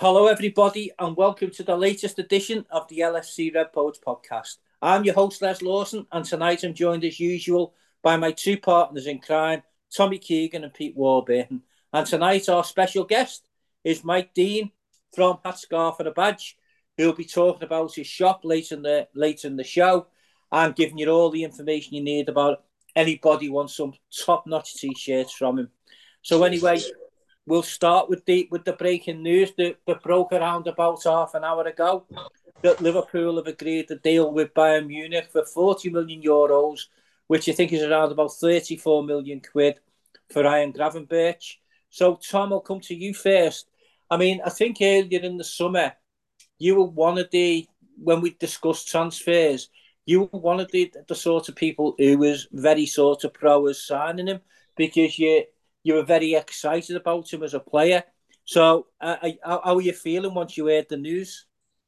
Hello, everybody, and welcome to the latest edition of the LFC Red Poets podcast. I'm your host, Les Lawson, and tonight I'm joined as usual by my two partners in crime, Tommy Keegan and Pete Warburton. And tonight, our special guest is Mike Dean from Hat Scarf and a Badge, who'll be talking about his shop later in the later in the show and giving you all the information you need about anybody wants some top-notch t-shirts from him. So anyway, we'll start with the with the breaking news that, broke around about half an hour ago that Liverpool have agreed to deal with Bayern Munich for 40 million euros, which I think is around about 34 million quid for Ryan Gravenberch. So, Tom, I'll come to you first. I mean, I think earlier in the summer, you were one of the, when we discussed transfers, you were one of the, the sort of people who was very sort of pro as signing him because you you were very excited about him as a player. So, uh, how, how are you feeling once you heard the news?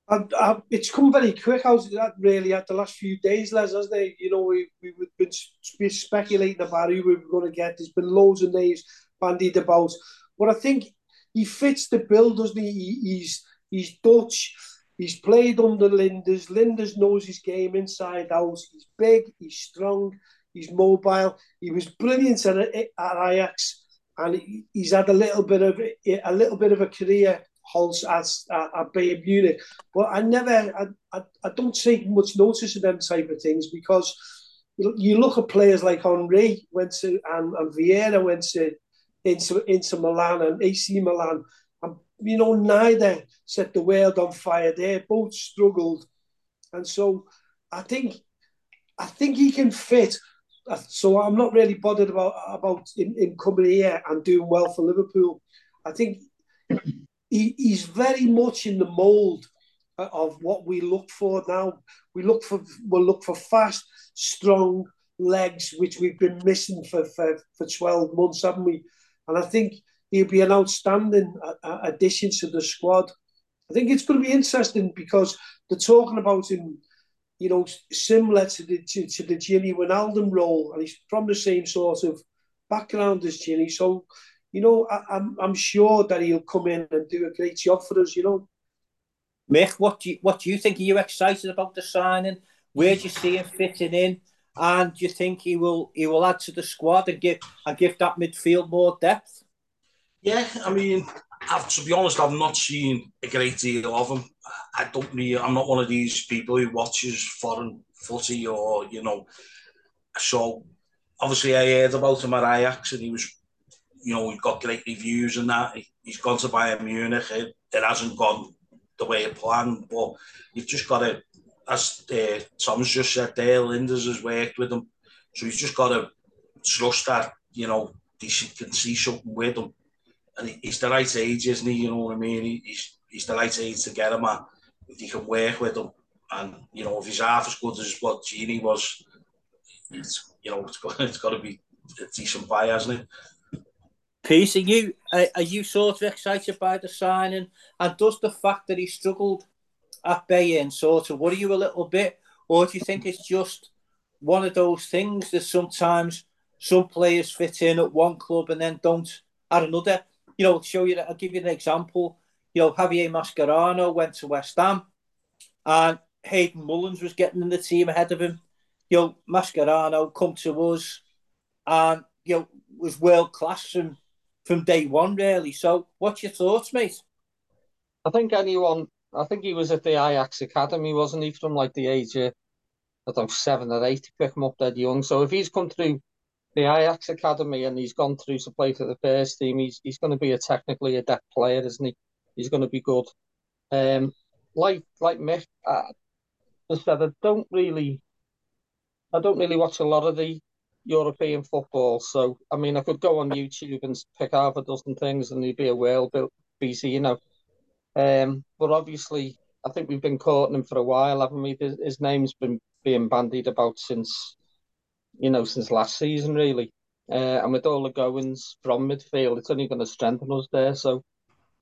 I, I, it's come very quick out that really at the last few days, Les, hasn't it? You know, we, we've been speculating about who we were going to get. There's been loads of names bandied about. But I think he fits the bill, doesn't he? he he's, he's Dutch. He's played under Lijnders. Lijnders knows his game inside out. He's big, he's strong, he's mobile. He was brilliant at, at Ajax and he's had a little bit of a little bit of a career as at, at Bayern Munich. But I never, I, I, I, don't take much notice of them type of things because you look at players like Henry went to and, and Vieira went to into into Milan and AC Milan, and you know neither set the world on fire. They both struggled, and so I think I think he can fit so I'm not really bothered about about him, him, coming here and doing well for Liverpool. I think he, he's very much in the mould of what we look for now. We look for we'll look for fast, strong legs, which we've been missing for, for, for 12 months, haven't we? And I think he'll be an outstanding uh, uh, addition to the squad. I think it's going to be interesting because they're talking about him you know, similar to the to, to the Gini Wijnaldum role, and he's from the same sort of background as Gini. So, you know, I, I'm I'm sure that he'll come in and do a great job for us. You know. Mick, what do you what do you think? Are you excited about the signing? Where do you see him fitting in? And do you think he will he will add to the squad and give and give that midfield more depth? Yeah, I mean, I've, to be honest, I've not seen a great deal of him. I don't really, I'm not one of these people who watches foreign footy or, you know, so obviously I heard about him at Ajax and he was, you know, he got great reviews and that. He's gone to Bayern Munich. It, it hasn't gone the way it planned, but you've just got to, as uh, Thomas just said there, Lijnders has worked with him. So he's just got to trust that, you know, he can see something with him. And he's the right age, isn't he? You know what I mean? He's, he's age to get him at if you can work with him, and you know if he's half as good as what Gini was, it's you know it's got it's got to be a decent buy, hasn't it? Pete, are you are you sort of excited by the signing, and does the fact that he struggled at Bayern sort of worry you a little bit, or do you think it's just one of those things that sometimes some players fit in at one club and then don't at another? You know, I'll show you. I'll give you an example you know, Javier Mascherano went to West Ham and Hayden Mullins was getting in the team ahead of him. You know, Mascherano come to us and, you know, was world class from, from day one, really. So, what's your thoughts, mate? I think anyone, I think he was at the Ajax Academy, wasn't he, from like the age of, I don't know, seven or eight to pick him up dead young. So, if he's come through the Ajax Academy and he's gone through to play for the first team, he's, he's going to be a technically adept player, isn't he? He's going to be good. Um, like like Mick, I, said, I don't really, I don't really watch a lot of the European football. So I mean, I could go on YouTube and pick half a dozen things, and there'd be a world busy, you know. Um, but obviously, I think we've been courting him for a while, haven't we? His name's been being bandied about since, you know, since last season, really. Uh, and with all the goings from midfield, it's only going to strengthen us there. So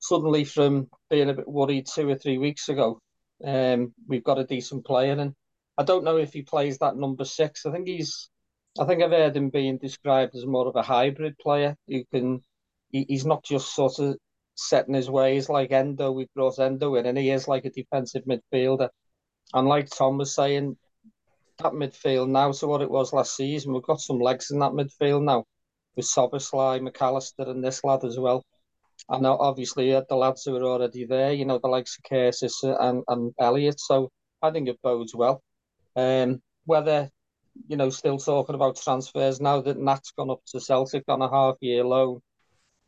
suddenly from being a bit worried two or three weeks ago, um, we've got a decent player, and I don't know if he plays that number six. I think he's, I think I've heard him being described as more of a hybrid player who can, he, he's not just sort of set in his ways like Endo. We brought Endo in, and he is like a defensive midfielder. And like Tom was saying, that midfield now to what it was last season, we've got some legs in that midfield now with Szoboszlai, McAllister, and this lad as well. And obviously uh, the lads who are already there, you know, the likes of Curtis and, and Elliott. So I think it bodes well. Um, whether, you know, still talking about transfers now that Nat's gone up to Celtic on a half year loan,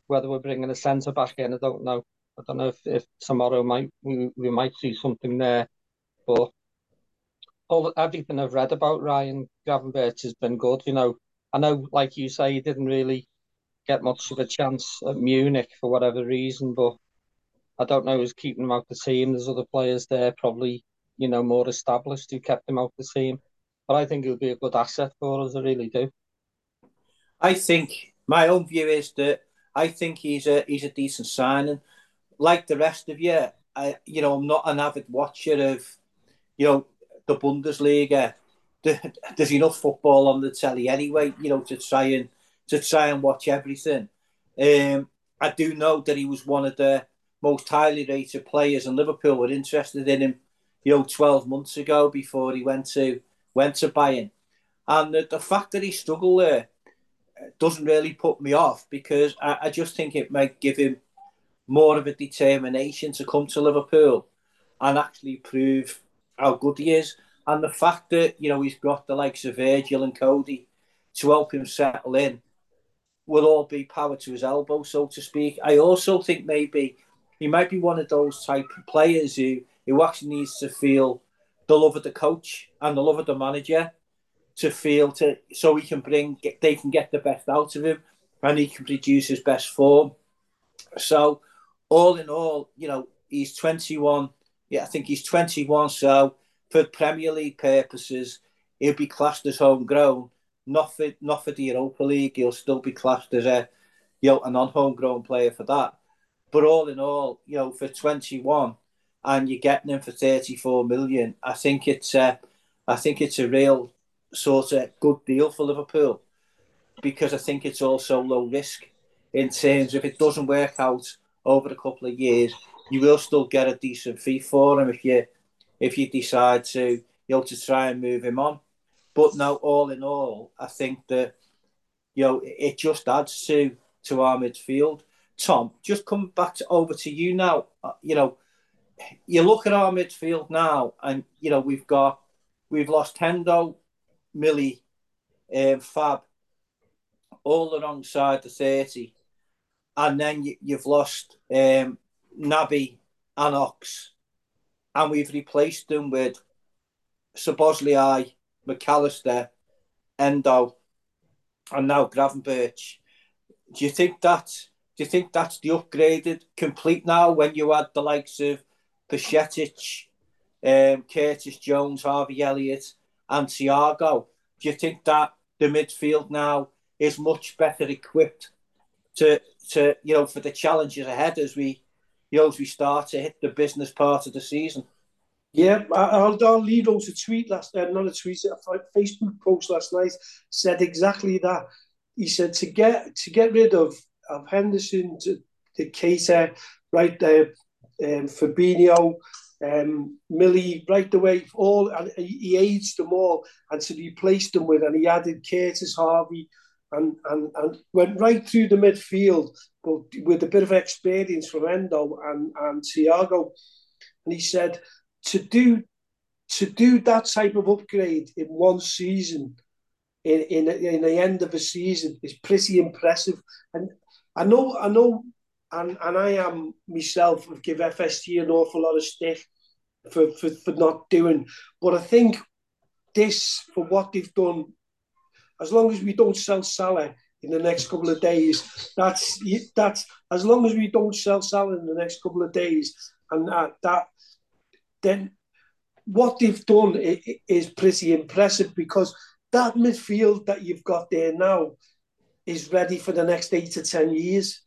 whether we're bringing a centre back in, I don't know. I don't know if, if tomorrow might we, we might see something there. But all everything I've read about Ryan Gravenberch has been good. You know, I know, like you say, he didn't really get much of a chance at Munich for whatever reason, but I don't know who's keeping him out the team. There's other players there, probably you know more established, who kept him out the team. But I think he'll be a good asset for us. I really do. I think my own view is that I think he's a he's a decent signing. Like the rest of you, I you know I'm not an avid watcher of you know the Bundesliga. There's enough football on the telly anyway, you know, to try and to try and watch everything. Um, I do know that he was one of the most highly rated players, and Liverpool were interested in him, you know, 12 months ago before he went to went to Bayern. And the, the fact that he struggled there doesn't really put me off because I, I just think it might give him more of a determination to come to Liverpool and actually prove how good he is. And the fact that, you know, he's got the likes of Virgil and Cody to help him settle in will all be power to his elbow, so to speak. I also think maybe he might be one of those type of players who, who actually needs to feel the love of the coach and the love of the manager to feel to so he can bring they can get the best out of him and he can produce his best form. So all in all, you know, he's 21. Yeah, I think he's 21. So for Premier League purposes, he'll be classed as homegrown. Not for not for the Europa League, he'll still be classed as a you know a non-homegrown player for that. But all in all, you know, for 21 and you're getting him for 34 million, I think it's a, I think it's a real sort of good deal for Liverpool because I think it's also low risk in terms if it doesn't work out over a couple of years, you will still get a decent fee for him if you if you decide to you know to try and move him on. But now, all in all, I think that you know it just adds to to our midfield. Tom, just come back to, over to you now. Uh, you know, you look at our midfield now, and you know we've got we've lost Hendo, Millie, um, Fab, all alongside the 30. And then you, have lost um, Naby and Ox. And we've replaced them with Szoboszlai, McAllister, Endo, and now Gravenberch. Do you think that? Do you think that's the upgraded complete now? When you add the likes of Bajcetic, um, Curtis Jones, Harvey Elliott, and Thiago. Do you think that the midfield now is much better equipped to to you know for the challenges ahead as we you know as we start to hit the business part of the season? Yeah, I'll lead on to tweet last, uh, not a tweet, a Facebook post last night said exactly that. He said to get to get rid of, of Henderson, to, to Keita, right there, um, Fabinho, um, Millie right away, all and he aged them all, and so he placed them with, and he added Curtis Harvey, and and and went right through the midfield, but with a bit of experience from Endo and and Thiago, and he said to do to do that type of upgrade in one season, in in in the end of a season, is pretty impressive, and I know I know and and I am myself give FSG an awful lot of stick for, for, for not doing. But I think this, for what they've done, as long as we don't sell Salah in the next couple of days, that's that's as long as we don't sell Salah in the next couple of days, and that, that then what they've done is pretty impressive because that midfield that you've got there now is ready for the next eight to ten years.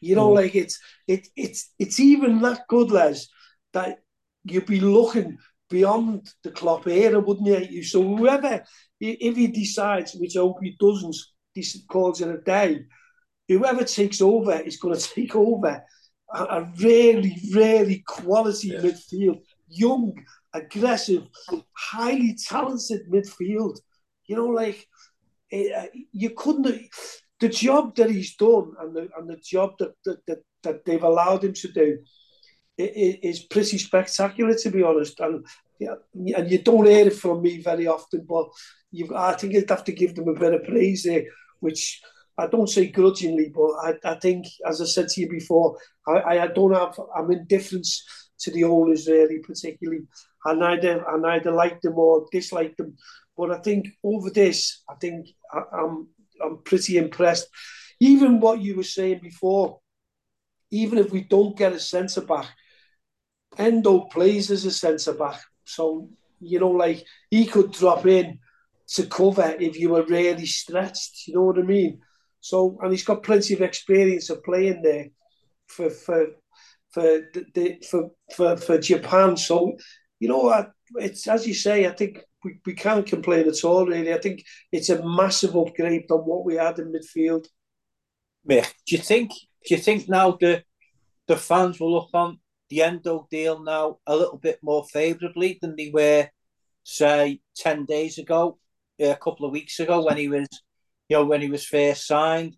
You know, mm. like it's it it's it's even that good, Les, that you'd be looking beyond the Klopp era, wouldn't you? So whoever, if he decides, which I hope he doesn't, calls it a day, whoever takes over is going to take over a, a really, really quality yeah. midfield, young, aggressive, highly talented midfield. You know, like uh, you couldn't. The job that he's done and the and the job that that, that, that they've allowed him to do is pretty spectacular, to be honest. And yeah, and you don't hear it from me very often, but you I think you'd have to give them a bit of praise there, which I don't say grudgingly, but I, I think, as I said to you before, I, I don't have I'm indifference to the owners really, particularly. I neither I neither like them or dislike them, but I think over this, I think I, I'm I'm pretty impressed. Even what you were saying before, even if we don't get a centre back, Endo plays as a centre back, so you know, like he could drop in to cover if you were really stretched. You know what I mean? So, and he's got plenty of experience of playing there for for for the, for, for for Japan. So, you know, it's as you say. I think we, we can't complain at all. Really, I think it's a massive upgrade on what we had in midfield. Mick, do you think? Do you think now the the fans will look on the Endo deal now a little bit more favourably than they were, say, ten days ago, a couple of weeks ago when he was you know, when he was first signed.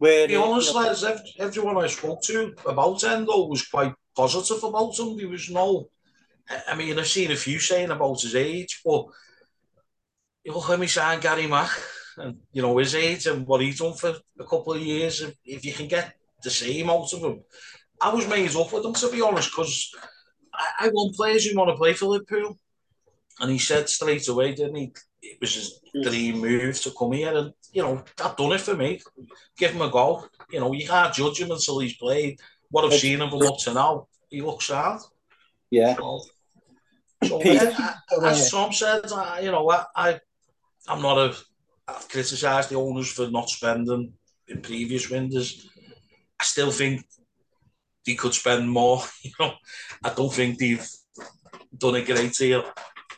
Where, to be honest, you everyone I spoke to about Endo was quite positive about him. There was no, I mean, I've seen a few saying about his age, but you look at me saying Gary Mack and you know his age and what he's done for a couple of years. If, if you can get the same out of him, I was made up with him to be honest because I, I want players who want to play for Liverpool, and he said straight away, didn't he? It was his dream move to come here, and you know, that done it for me. Give him a go. You know, you can't judge him until he's played. What I've seen of him up to now, he looks hard. Yeah. So, so as Tom said, I, you know, I, I, I'm not a. I've criticised the owners for not spending in previous windows. I still think they could spend more. You know, I don't think they've done a great deal.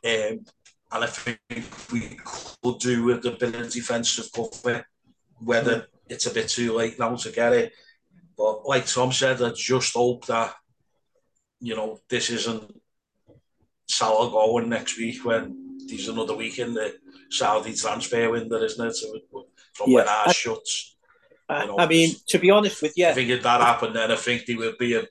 Um, and I think we could do with a bit of defensive cover, whether it's a bit too late now to get it. But like Tom said, I just hope that, you know, this isn't Salah going next week when there's another week in the Saudi transfer window, isn't it? So from yeah, when ours I, shuts. I, know, I mean, to be honest with you, I think if that happened, then I think there would be a.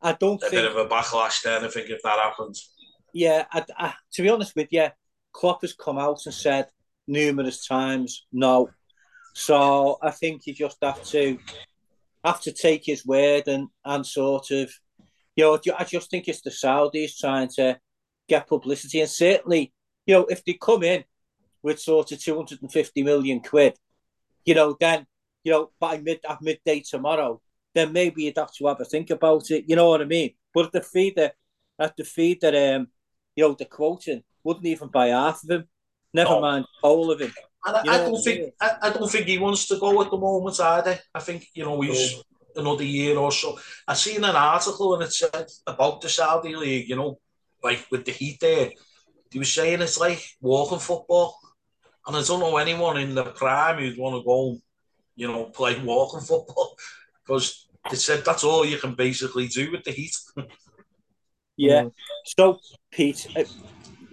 I don't a think, bit of a backlash. Then I think if that happens yeah, I, I, to be honest with you, Klopp has come out and said numerous times no. So I think you just have to have to take his word and and sort of, you know, I just think it's the Saudis trying to get publicity and certainly, you know, if they come in with sort of two hundred and fifty million quid, you know, then you know by mid at midday tomorrow, then maybe you'd have to have a think about it. You know what I mean? But at the feed that at the feed that um you know, the quoting wouldn't even buy half of him. Never no. mind all of him. And I, I don't think I, I, don't think he wants to go at the moment either. I think you know he's another year or so. I seen an article and it said about the Saudi league. You know, like with the heat there, he was saying it's like walking football. And I don't know anyone in the prime who'd want to go, you know, play walking football because they said that's all you can basically do with the heat. Yeah. Mm. So, Pete, uh,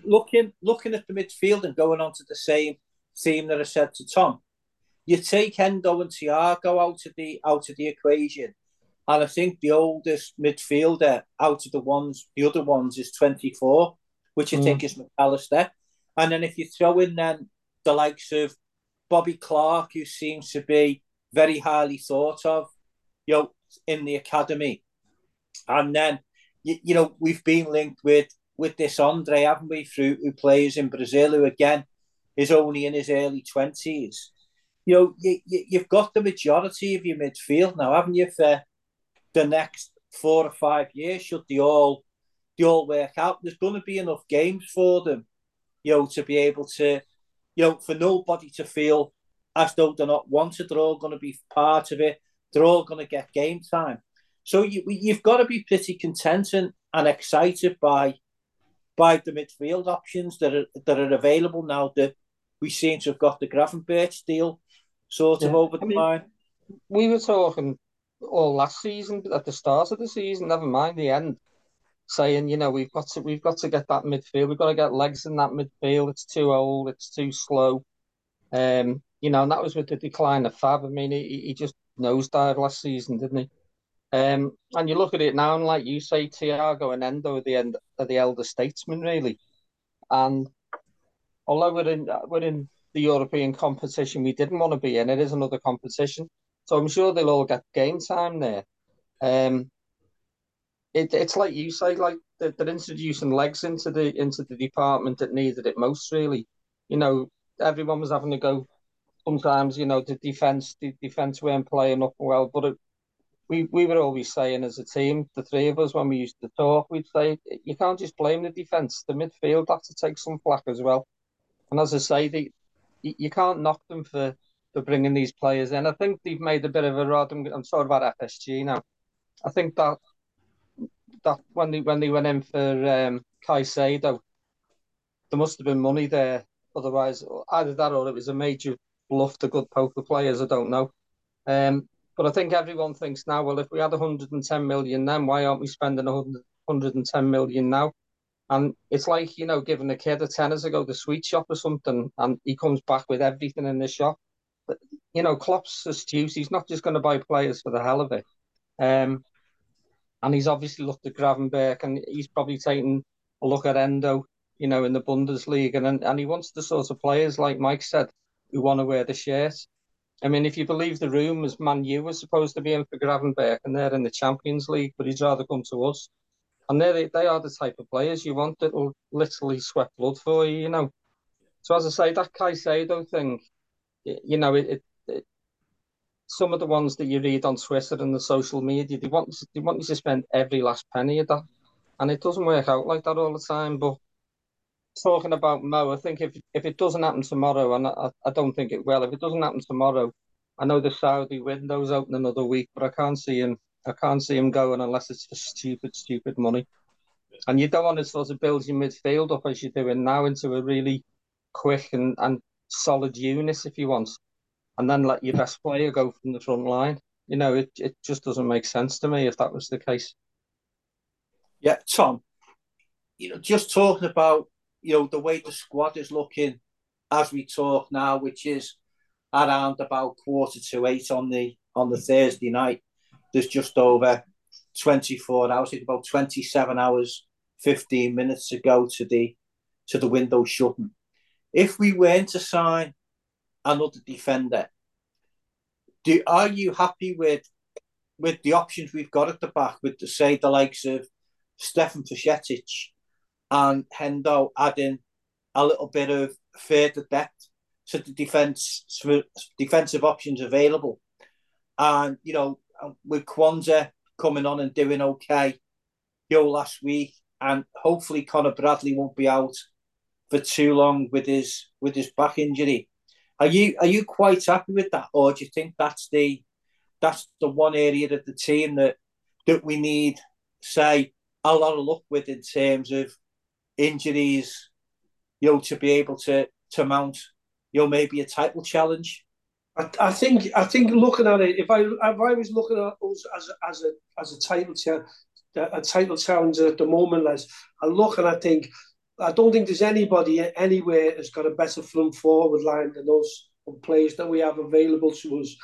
looking looking at the midfield and going on to the same theme that I said to Tom, you take Endo and Thiago out of the out of the equation, and I think the oldest midfielder out of the ones, the other ones, is twenty four, which I mm. think is McAllister, And then if you throw in then the likes of Bobby Clark, who seems to be very highly thought of, you know, in the academy, and then you, you know, we've been linked with with this Andre, haven't we, through who plays in Brazil, who again is only in his early twenties. You know, you, you, you've got the majority of your midfield now, haven't you, for the next four or five years? Should they all they all work out? There's going to be enough games for them, you know, to be able to, you know, for nobody to feel as though they're not wanted. They're all going to be part of it. They're all going to get game time. So you, you've got to be pretty content and, and excited by by the midfield options that are that are available now that we seem to have got the Gravenberch deal sort of over the I mean, line. We were talking all last season, but at the start of the season, never mind the end, saying, you know, we've got to we've got to get that midfield, we've got to get legs in that midfield. It's too old, it's too slow. Um, you know, and that was with the decline of Fab. I mean, he, he just nosedived last season, didn't he? Um, and you look at it now, and like you say, Thiago and Endo are the end are the elder statesmen, really. And although we're in we're in the European competition we didn't want to be in, it is another competition. So I'm sure they'll all get game time there. Um, it, it's like you say, like they're, they're introducing legs into the into the department that needed it most. Really, you know, everyone was having to go. Sometimes, you know, the defense the defense weren't playing up well, but it, we we were always saying as a team, the three of us, when we used to talk, we'd say you can't just blame the defense. The midfield have to take some flack as well. And as I say, the you can't knock them for for bringing these players in. I think they've made a bit of a rod. I'm, I'm sorry about FSG now. I think that that when they when they went in for um, Caicedo, there must have been money there. Otherwise, either that or it was a major bluff to good poker players. I don't know. Um, but I think everyone thinks now, well, if we had 110 million then, why aren't we spending 100, 110 million now? And it's like, you know, giving a kid a tenner to go to the sweet shop or something, and he comes back with everything in the shop. But, you know, Klopp's astute. He's not just going to buy players for the hell of it. Um, and he's obviously looked at Gravenberch and he's probably taken a look at Endo, you know, in the Bundesliga. And, and he wants the sort of players, like Mike said, who want to wear the shirt. I mean, if you believe the rumours, Man U was supposed to be in for Gravenberch and they're in the Champions League, but he'd rather come to us. And they they are the type of players you want that will literally sweat blood for you, you know. So as I say, that Caicedo thing, you know, it, it, it some of the ones that you read on Twitter and the social media, they want they want you to spend every last penny of that, and it doesn't work out like that all the time. But talking about Mo, I think if if it doesn't happen tomorrow, and I, I don't think it will, if it doesn't happen tomorrow, I know the Saudi window's open another week, but I can't see him. I can't see him going unless it's for stupid, stupid money. And you don't want to sort of build your midfield up as you're doing now into a really quick and, and solid unit if you want, and then let your best player go from the front line. You know, it, it just doesn't make sense to me if that was the case. Yeah, Tom, you know, just talking about you know, the way the squad is looking as we talk now, which is around about quarter to eight on the on the Thursday night. There's just over 24 hours, it's about 27 hours, 15 minutes to go to the to the window shutting. If we weren't to sign another defender, do are you happy with with the options we've got at the back with the say the likes of Stefan Bajcetic and Hendo adding a little bit of further depth to the defense defensive options available. And you know, um, with Quansah coming on and doing okay, know, last week, and hopefully Connor Bradley won't be out for too long with his with his back injury. Are you are you quite happy with that, or do you think that's the that's the one area of the team that that we need, say, a lot of luck with in terms of injuries, you know, to be able to to mount, you know, maybe a title challenge? I, I think I think looking at it, if I if I was looking at us as a, as a as a title challenge, a title challenger at the moment, Les, I look and I think I don't think there's anybody anywhere that's got a better front forward line than us players that we have available to us.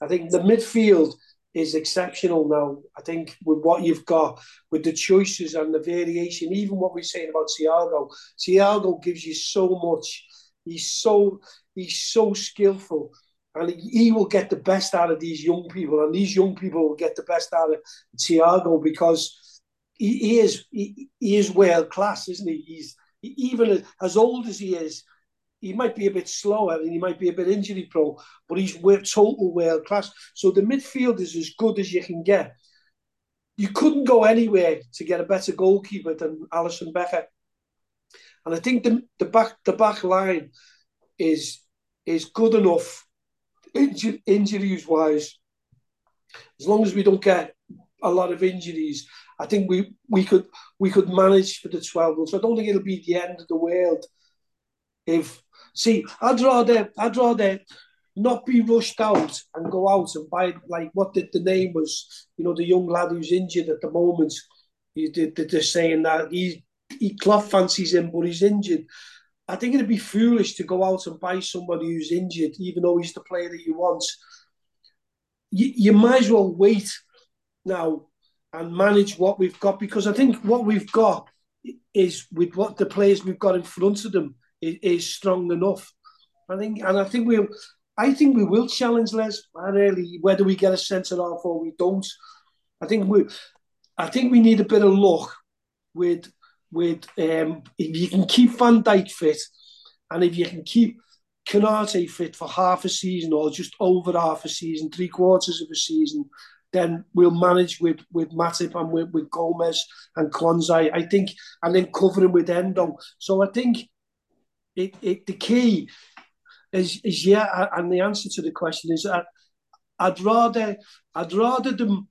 I think the midfield is exceptional now. I think with what you've got, with the choices and the variation, even what we're saying about Thiago, Thiago gives you so much. He's so he's so skillful, and he, will get the best out of these young people, and these young people will get the best out of Thiago because he, he is he, he is world class, isn't he? He's even as old as he is he might be a bit slower and he might be a bit injury prone, but he's total world class. So the midfield is as good as you can get. You couldn't go anywhere to get a better goalkeeper than Alisson Becker. And I think the, the back the back line is is good enough inju- injuries wise. As long as we don't get a lot of injuries, I think we we could we could manage for the 12 So I don't think it'll be the end of the world if See, I'd rather, I'd rather not be rushed out and go out and buy like what the, the name was, you know, the young lad who's injured at the moment. He, they, they're saying that he, he Klopp fancies him, but he's injured. I think it'd be foolish to go out and buy somebody who's injured, even though he's the player that you want. You, you might as well wait now and manage what we've got because I think what we've got is with what the players we've got in front of them is, is strong enough. I think, and I think we'll, I think we will challenge Les. I really, whether we get a centre half or we don't, I think we, I think we need a bit of luck with with um, if you can keep Van Dijk fit, and if you can keep Konaté fit for half a season or just over half a season, three quarters of a season, then we'll manage with with Matip and with, with Gomez and Quansah. I think, and then covering with Endo. So I think it, it the key is is yeah, and the answer to the question is that I'd rather I'd rather them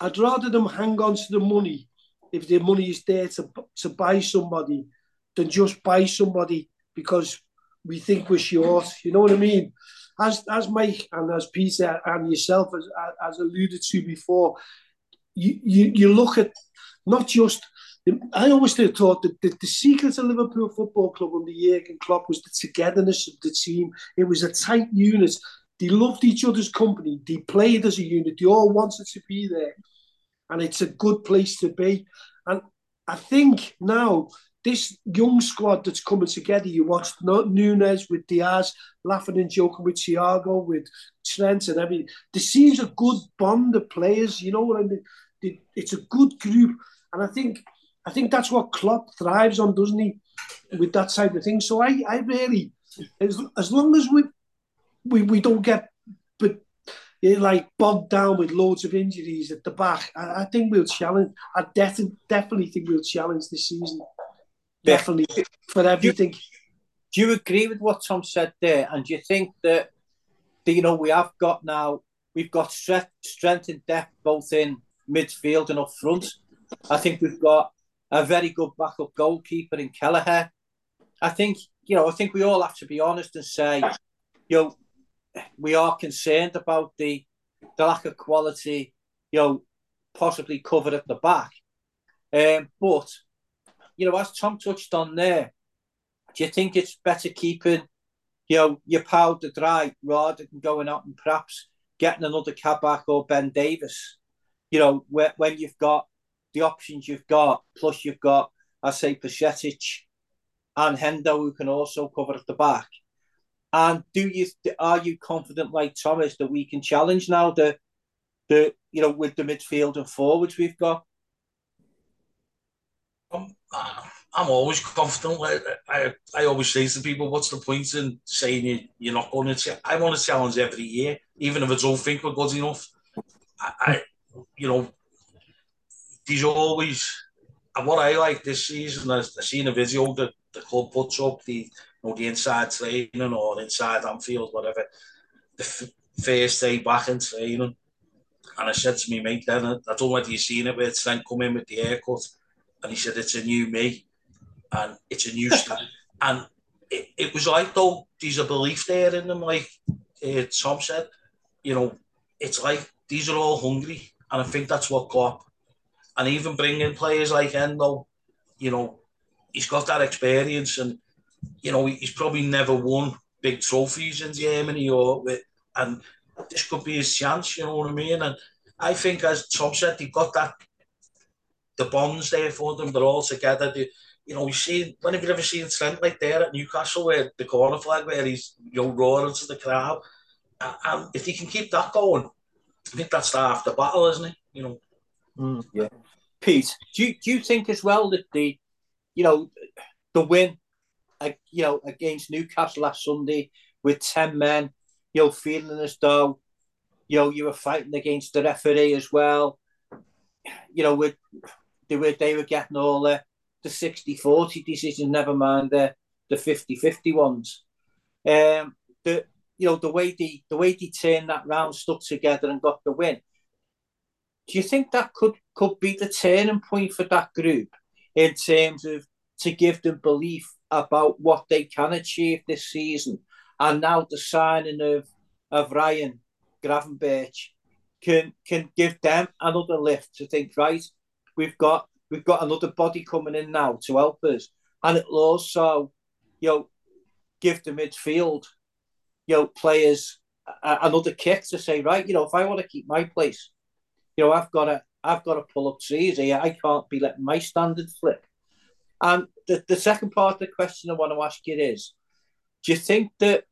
I'd rather them hang on to the money if the money is there to to buy somebody than just buy somebody because we think we're short. You know what I mean? As as Mike and as Peter and yourself as as alluded to before, you you, you look at not just. I always thought that the, the secret of Liverpool Football Club under Jurgen Klopp was the togetherness of the team. It was a tight unit. They loved each other's company. They played as a unit. They all wanted to be there and it's a good place to be. And I think now this young squad that's coming together, you watch Nunez with Diaz laughing and joking with Thiago, with Trent and everything. There seems a good bond of players, you know what I mean? It's a good group, and I think I think that's what Klopp thrives on, doesn't he? With that type of thing. So I, I really, as, as long as we, we we don't get but like bogged down with loads of injuries at the back. I, I think we'll challenge. I def- definitely think we'll challenge this season. Definitely for everything. Do you, do you agree with what Tom said there? And do you think that, that you know we have got now we've got strength, strength and depth both in midfield and up front. I think we've got a very good backup goalkeeper in Kelleher. I think you know I think we all have to be honest and say, you know, we are concerned about the the lack of quality, you know, possibly covered at the back. Um, but you know, as Tom touched on there, do you think it's better keeping, you know, your powder dry rather than going out and perhaps getting another Kabak or Ben Davies? You know, when, when you've got the options you've got, plus you've got, I say, Bajcetic and Hendo who can also cover at the back. And do you are you confident, like Thomas, that we can challenge now the the you know with the midfield and forwards we've got? I'm, I'm always confident. I, I always say to people, "What's the point in saying you, you're not going to?" I want to challenge every year, even if I don't think we're good enough. I, I you know, there's always. And what I like this season, is I've seen a video that the club puts up the you know, the inside training or inside Anfield, whatever, the f- first day back in training. And I said to me mate then, I don't know whether you've seen it, where Trent come in with the haircut, and he said, it's a new me, and it's a new style. and it, it was like, though, there's a belief there in them, like uh, Tom said, you know, it's like, these are all hungry, and I think that's what Klopp, and even bringing players like Endo, you know, he's got that experience, and you know, he's probably never won big trophies in Germany or with, and this could be his chance, you know what I mean? And I think, as Tom said, they've got that, the bonds there for them, they're all together. They, you know, you see, when have you ever seen Trent like there at Newcastle, where the corner flag, where he's, you know, roaring to the crowd? And, if he can keep that going, I think that's the half the battle, isn't it? You know? Mm, yeah. Pete, do you, do you think as well that the, you know, the win you know, against Newcastle last Sunday with 10 men, you know, feeling as though, you know, you were fighting against the referee as well. You know, with they were they were getting all the the 60-40 decisions, never mind the the 50-50 ones. Um the you know the way they the way they turned that round, stuck together and got the win. Do you think that could could be the turning point for that group in terms of to give them belief about what they can achieve this season. And now the signing of of Ryan Gravenberch can can give them another lift to think right. We've got we've got another body coming in now to help us, and it'll also, you know, give the midfield, you know, players another kick to say right. You know, if I want to keep my place, you know, I've got to I've got to pull up trees here. I can't be letting my standard flip. And the, the second part of the question I want to ask you is, do you think that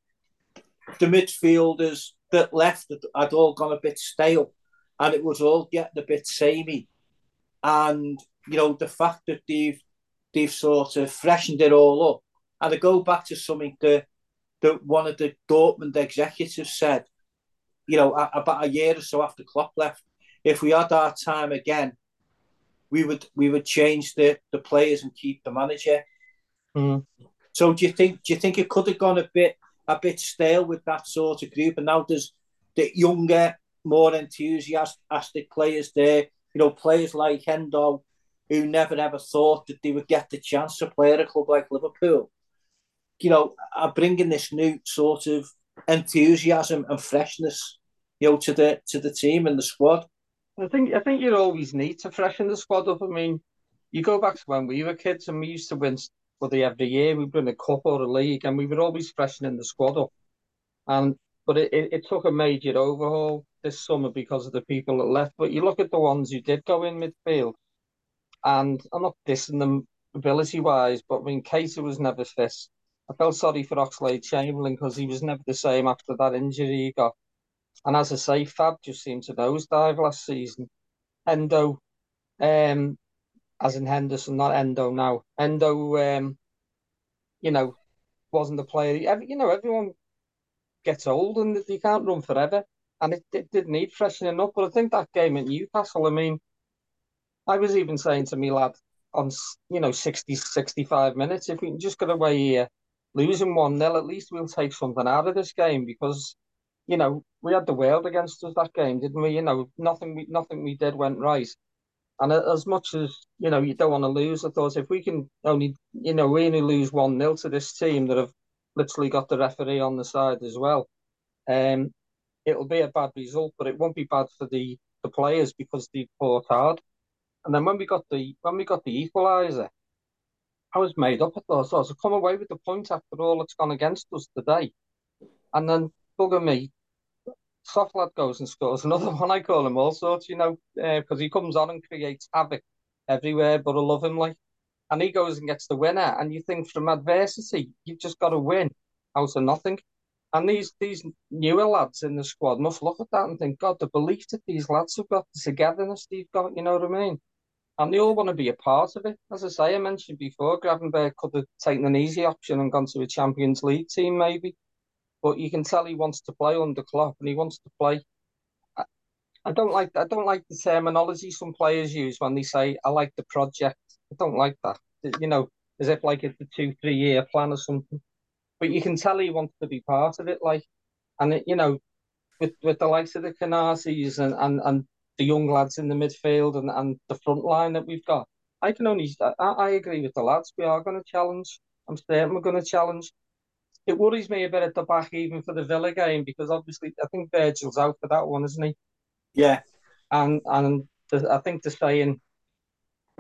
the midfielders that left had all gone a bit stale and it was all getting a bit samey? And, you know, the fact that they've, they've sort of freshened it all up. And I go back to something that, that one of the Dortmund executives said, you know, about a year or so after Klopp left. If we had our time again, we would we would change the the players and keep the manager. Mm. So do you think do you think it could have gone a bit a bit stale with that sort of group? And now there's the younger, more enthusiastic players there. You know, players like Hendo, who never ever thought that they would get the chance to play at a club like Liverpool. You know, are bringing this new sort of enthusiasm and freshness, you know, to the to the team and the squad. I think I think you always need to freshen the squad up. I mean, you go back to when we were kids and we used to win the every year. We'd win a cup or a league, and we were always freshening the squad up. And but it, it, it took a major overhaul this summer because of the people that left. But you look at the ones who did go in midfield, and I'm not dissing them ability wise, but I mean, was never fit. I felt sorry for Oxlade Chamberlain because he was never the same after that injury he got. And as I say, Fab just seemed to nosedive last season. Endo, um, as in Henderson, not Endo now. Endo, um, you know, wasn't the player. You know, everyone gets old and you can't run forever. And it, it did need freshening up. But I think that game at Newcastle, I mean, I was even saying to me lad on, you know, 60, 65 minutes, if we can just get away here, losing 1 0, at least we'll take something out of this game because you know, we had the world against us that game, didn't we? You know, nothing we nothing we did went right. And as much as you know, you don't want to lose. I thought if we can only, you know, we only lose one 0 to this team that have literally got the referee on the side as well. Um, it'll be a bad result, but it won't be bad for the the players because they fought hard. And then when we got the when we got the equaliser, I was made up. I thought, so I come away with the point after all that's gone against us today. And then bugger me, soft lad goes and scores another one. I call him all sorts, you know, because uh, he comes on and creates havoc everywhere. But I love him, like, and he goes and gets the winner. And you think from adversity, you've just got to win out of nothing. And these these newer lads in the squad must look at that and think, God, the belief that these lads have got, the togetherness they've got, you know what I mean? And they all want to be a part of it. As I say, I mentioned before, Gravenberch could have taken an easy option and gone to a Champions League team, maybe but you can tell he wants to play under Klopp and he wants to play. I, don't like I don't like the terminology some players use when they say I like the project. I don't like that. You know, as if like it's a two three year plan or something. But you can tell he wants to be part of it, like, and it, you know, with with the likes of the Konatés and, and and the young lads in the midfield and, and the front line that we've got. I can only I, I agree with the lads. We are going to challenge. I'm certain we're going to challenge it worries me a bit at the back, even for the Villa game, because obviously I think Virgil's out for that one, isn't he? Yeah. And and the, I think they're saying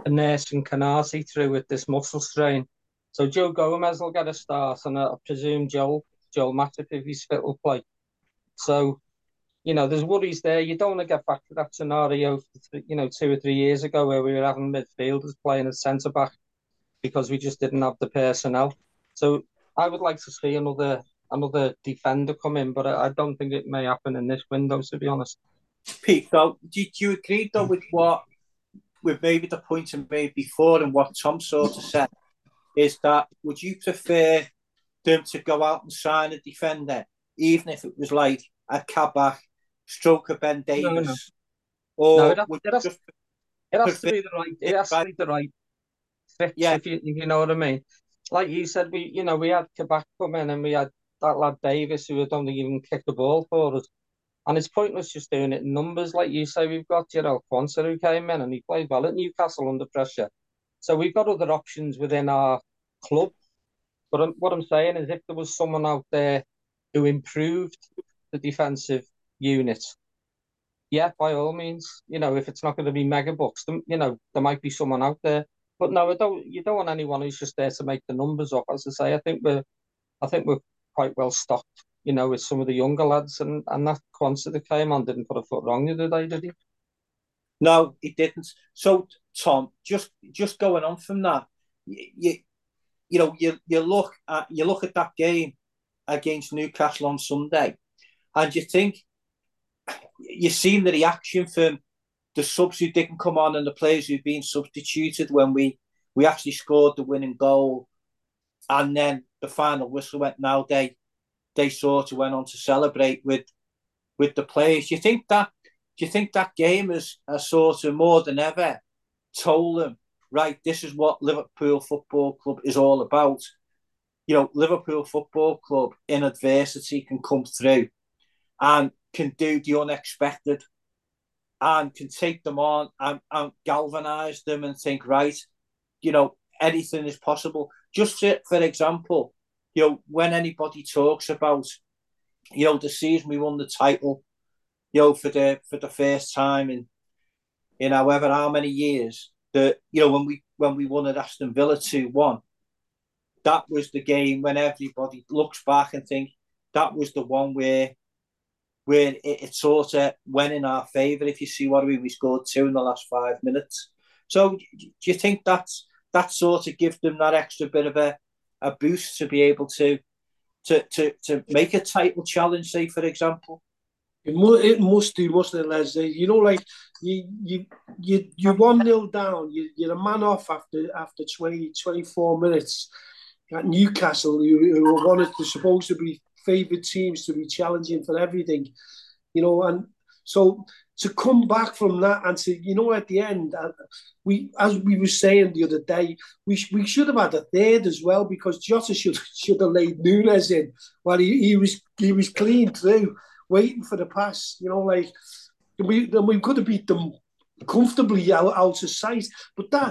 a nurse and Konaté through with this muscle strain. So Joe Gomez will get a start, and uh, I presume Joel Joel Matip, if he's fit, will play. So, you know, there's worries there. You don't want to get back to that scenario, you know, two or three years ago where we were having midfielders playing as centre back because we just didn't have the personnel. So I would like to see another another defender come in, but I, I don't think it may happen in this window, to be honest. Pete, though, do, do you agree though with what with maybe the point I made before and what Tom sort of said is that would you prefer them to go out and sign a defender, even if it was like a Kabak, stroke of Ben Davies, no, no. or no, it, would it, has, just it has to be the right it has to be the right fit, yeah. if you, if you know what I mean like you said, we you know we had Kabak come in and we had that lad Davies who don't think even kick the ball for us. And it's pointless just doing it in numbers. Like you say, we've got Jarell Quansah who came in and he played well at Newcastle under pressure. So we've got other options within our club. But what I'm saying is if there was someone out there who improved the defensive unit, yeah, by all means, you know, if it's not going to be mega bucks, then, you know, there might be someone out there. But no, I don't. You don't want anyone who's just there to make the numbers up. As I say, I think we're, I think we're quite well stocked. You know, with some of the younger lads, and and that Quansah that came on didn't put a foot wrong the other day, did he? No, he didn't. So, Tom, just just going on from that, you you know, you you look at you look at that game against Newcastle on Sunday, and you think you've seen the reaction from the subs who didn't come on and the players who've been substituted when we we actually scored the winning goal, and then the final whistle went. Now they they sort of went on to celebrate with with the players. Do You think that do you think that game is a sort of more than ever told them right? This is what Liverpool Football Club is all about. You know, Liverpool Football Club in adversity can come through and can do the unexpected and can take them on and, and galvanize them and think, right, you know, anything is possible. Just for example, you know, when anybody talks about, you know, the season we won the title, you know, for the for the first time in in however how many years, that you know when we when we won at Aston Villa two one, that was the game when everybody looks back and think that was the one where where it, it sort of went in our favour. If you see what mean, we scored two in the last five minutes. So do you think that's that sort of gives them that extra bit of a, a boost to be able to to to to make a title challenge, say for example? It, mu- it must do, mustn't it, Les? You know, like you you you you one nil down. You, you're a man off after after 20, 24 minutes at Newcastle, who, who one of the supposed to be favoured teams to be challenging for everything, you know, and so to come back from that and to you know at the end uh, we as we were saying the other day we, we should have had a third as well because Jota should should have laid Nunez in. While he, he was he was clean through waiting for the pass you know like we then we could have beat them comfortably out, out of sight. But that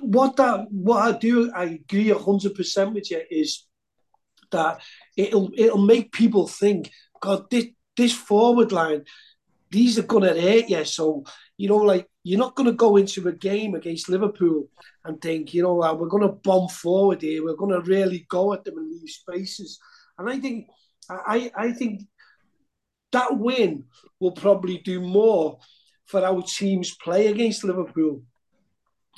what that what I do I agree hundred percent with you is that it'll it'll make people think God this this forward line these are to hurt you. So, you know, like you're not to go into a game against Liverpool and think, you know, we're to bomb forward here. We're to really go at them in these spaces. And I think, I, I think that win will probably do more for our team's play against Liverpool.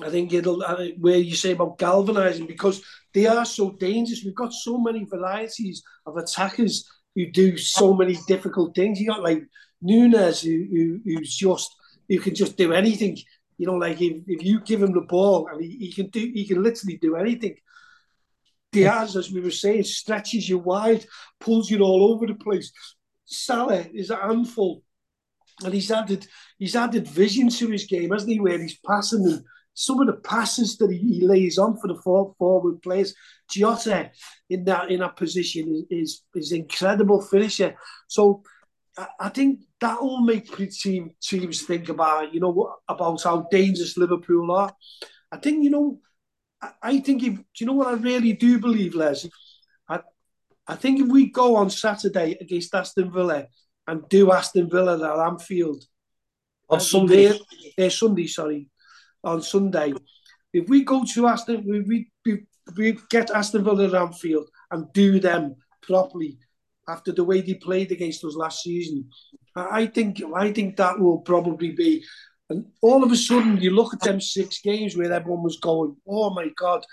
I think it'll uh, where you say about galvanizing because they are so dangerous. We've got so many varieties of attackers who do so many difficult things. You got like Nunez, who, who, who's just who can just do anything. You know, like if, if you give him the ball and he, he can do, he can literally do anything. Diaz, as we were saying, stretches you wide, pulls you all over the place. Salah is a handful, and he's added he's added vision to his game, hasn't he? Where he's passing and some of the passes that he, lays on for the forward players. Jota in that in that position is is, is incredible finisher. So I think that will make team, teams think about, you know, about how dangerous Liverpool are. I think, you know, I, I think if, do you know what I really do believe, Les? I, I think if we go on Saturday against Aston Villa and do Aston Villa at Anfield, on Sunday, Sunday, sorry, on Sunday, if we go to Aston, we, we, we get Aston Villa at Anfield and do them properly, after the way they played against us last season. I think I think that will probably be. And all of a sudden, you look at them six games where everyone was going, "Oh my God!"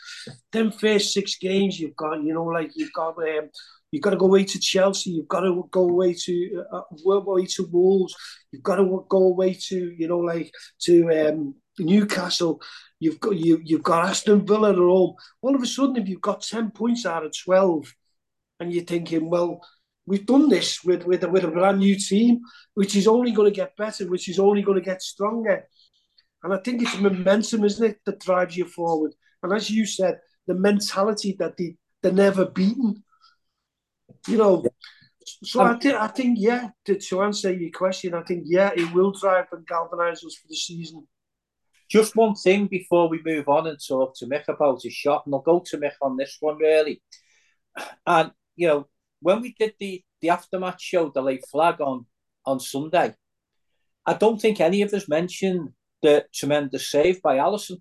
Them first six games you've got, you know, like you've got, um, you've got to go away to Chelsea, you've got to go away to uh, away to Wolves, you've got to go away to, you know, like to um, Newcastle. You've got you you've got Aston Villa at home. All of a sudden, if you've got ten points out of twelve, and you're thinking, well, we've done this with, with, with a brand new team, which is only going to get better, which is only going to get stronger. And I think it's momentum, isn't it, that drives you forward. And as you said, the mentality that they, they're never beaten. You know, so um, I think, I think, yeah, to, to answer your question, I think, yeah, it will drive and galvanise us for the season. Just one thing before we move on and talk to Mick about his shot, and I'll go to Mick on this one really. And, you know, when we did the the aftermatch show, the late flag on on Sunday, I don't think any of us mentioned the tremendous save by Alisson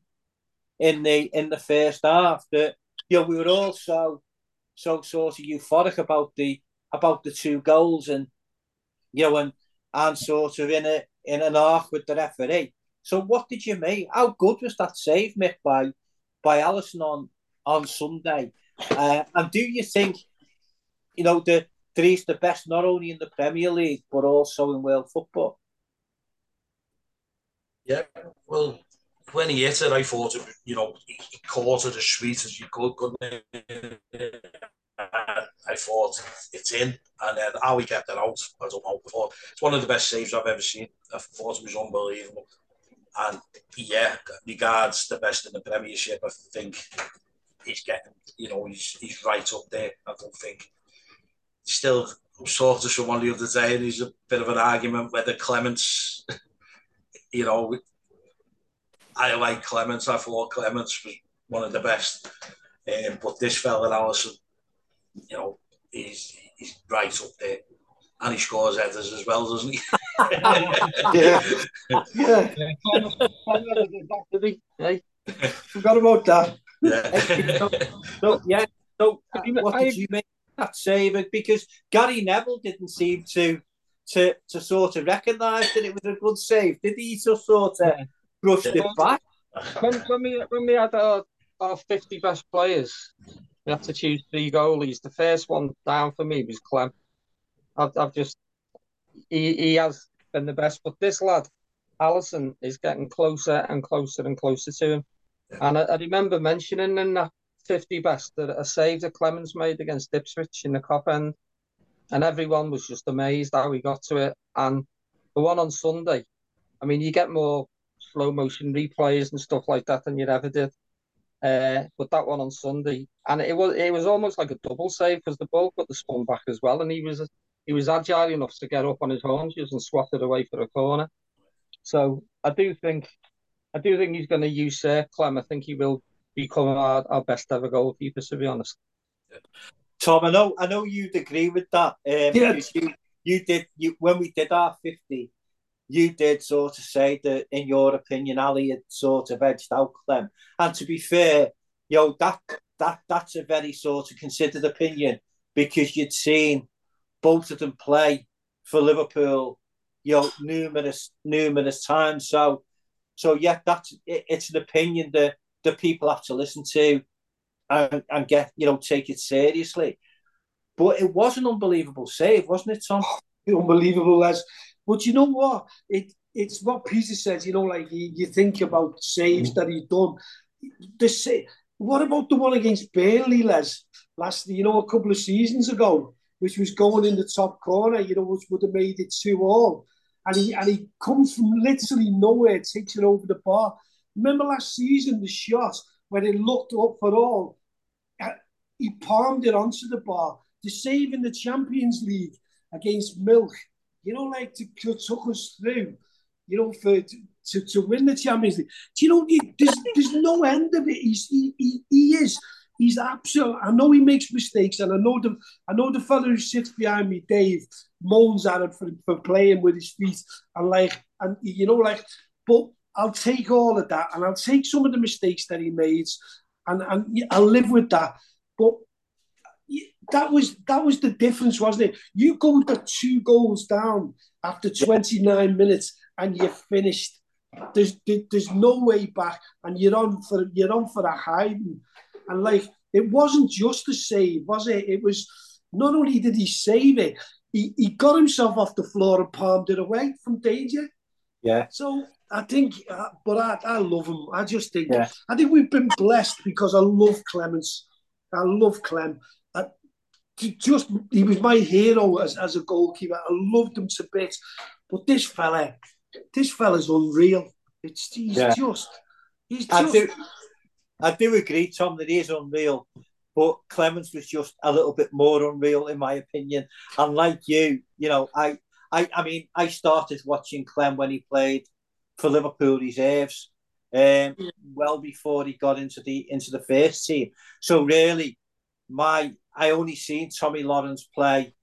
in the in the first half. That you know we were all so so sort of euphoric about the about the two goals and you know and and sort of in a in an arc with the referee. So what did you make? How good was that save, Mick, by by Alisson on on Sunday? Uh, and do you think you know the that he's the best not only in the Premier League but also in world football? Yeah, well, when he hit it, I thought, it, you know, he, caught it as sweet as you could, couldn't he? I thought it's in, and then how he kept it out, I don't know. It's one of the best saves I've ever seen. I thought it was unbelievable, and yeah, regards the best in the Premiership. I think he's getting, you know, he's he's right up there. I don't think still talked to someone the other day, and he's a bit of an argument whether Clemence, you know, I like Clemence. I thought Clemence was one of the best, um, but this fella Alisson, you know, he's he's right up there. And he scores headers as well, doesn't he? yeah. yeah. Forgot about that. Yeah. so, so, yeah. So, what did you make that save? Because Gary Neville didn't seem to to to sort of recognise that it was a good save. Did he just sort of brushed it back? When, when we when we had our, our fifty best players, we had to choose three goalies. The first one down for me was Clem. I've, I've just he, he has been the best, but this lad, Alisson, is getting closer and closer and closer to him. And I, I remember mentioning in that 50 best that a save that Clemence made against Ipswich in the Kop end, and everyone was just amazed how he got to it. And the one on Sunday, I mean, you get more slow motion replays and stuff like that than you ever did. Uh, but that one on Sunday, and it was it was almost like a double save because the ball got the spun back as well, and he was he was agile enough to get up on his haunches and swat it away for a corner. So I do think I do think he's going to use uh, Clem. I think he will become our, our best ever goalkeeper, to be honest. Tom, I know I know you'd agree with that. Um, yeah. you, you did you when we did our fifty, you did sort of say that, in your opinion, Ali had sort of edged out Clem. And to be fair, you know, that that that's a very sort of considered opinion because you'd seen both of them play for Liverpool, you know, numerous numerous times. So, so yeah, that's it, it's an opinion that the people have to listen to and, and get you know take it seriously. But it was an unbelievable save, wasn't it, Tom? Unbelievable, as but you know what? It it's what Peter says. You know, like you, you think about saves mm. that he's done. The say, what about the one against Burnley, Les? Last, you know, a couple of seasons ago, which was going in the top corner. You know, which would have made it two all. And he and he comes from literally nowhere, takes it over the bar. Remember last season the shot when it looked up for all, uh, he palmed it onto the bar. The save in the Champions League against Milik you know, like to, to took us through, you know, for to, to win the Champions League. Do you know, there's, there's no end of it. He's, he, he, he is, he's absolute. I know he makes mistakes, and I know the, I know the fellow who sits behind me, Dave, moans at him for, for playing with his feet, and like, and you know, like, but I'll take all of that, and I'll take some of the mistakes that he made, and and I'll live with that. But that was that was the difference, wasn't it? You go the two goals down after 29 minutes and you're finished. There's there's no way back, and you're on for you're on for a hiding. And like it wasn't just a save, was it? It was not only did he save it, he, he got himself off the floor and palmed it away from danger. Yeah. So I think, uh, but I, I love him. I just think yeah. I think we've been blessed because I love Clemence. I love Clem just he was my hero as, as a goalkeeper. I loved him to bits. But this fella, this fella's unreal. It's he's yeah. just he's I Do, I do agree, Tom, that he is unreal. But Clemence was just a little bit more unreal, in my opinion. And like you, you know, I, I, I mean, I started watching Clem when he played for Liverpool reserves, um, well before he got into the into the first team. So really, my I only seen Tommy Lawrence play,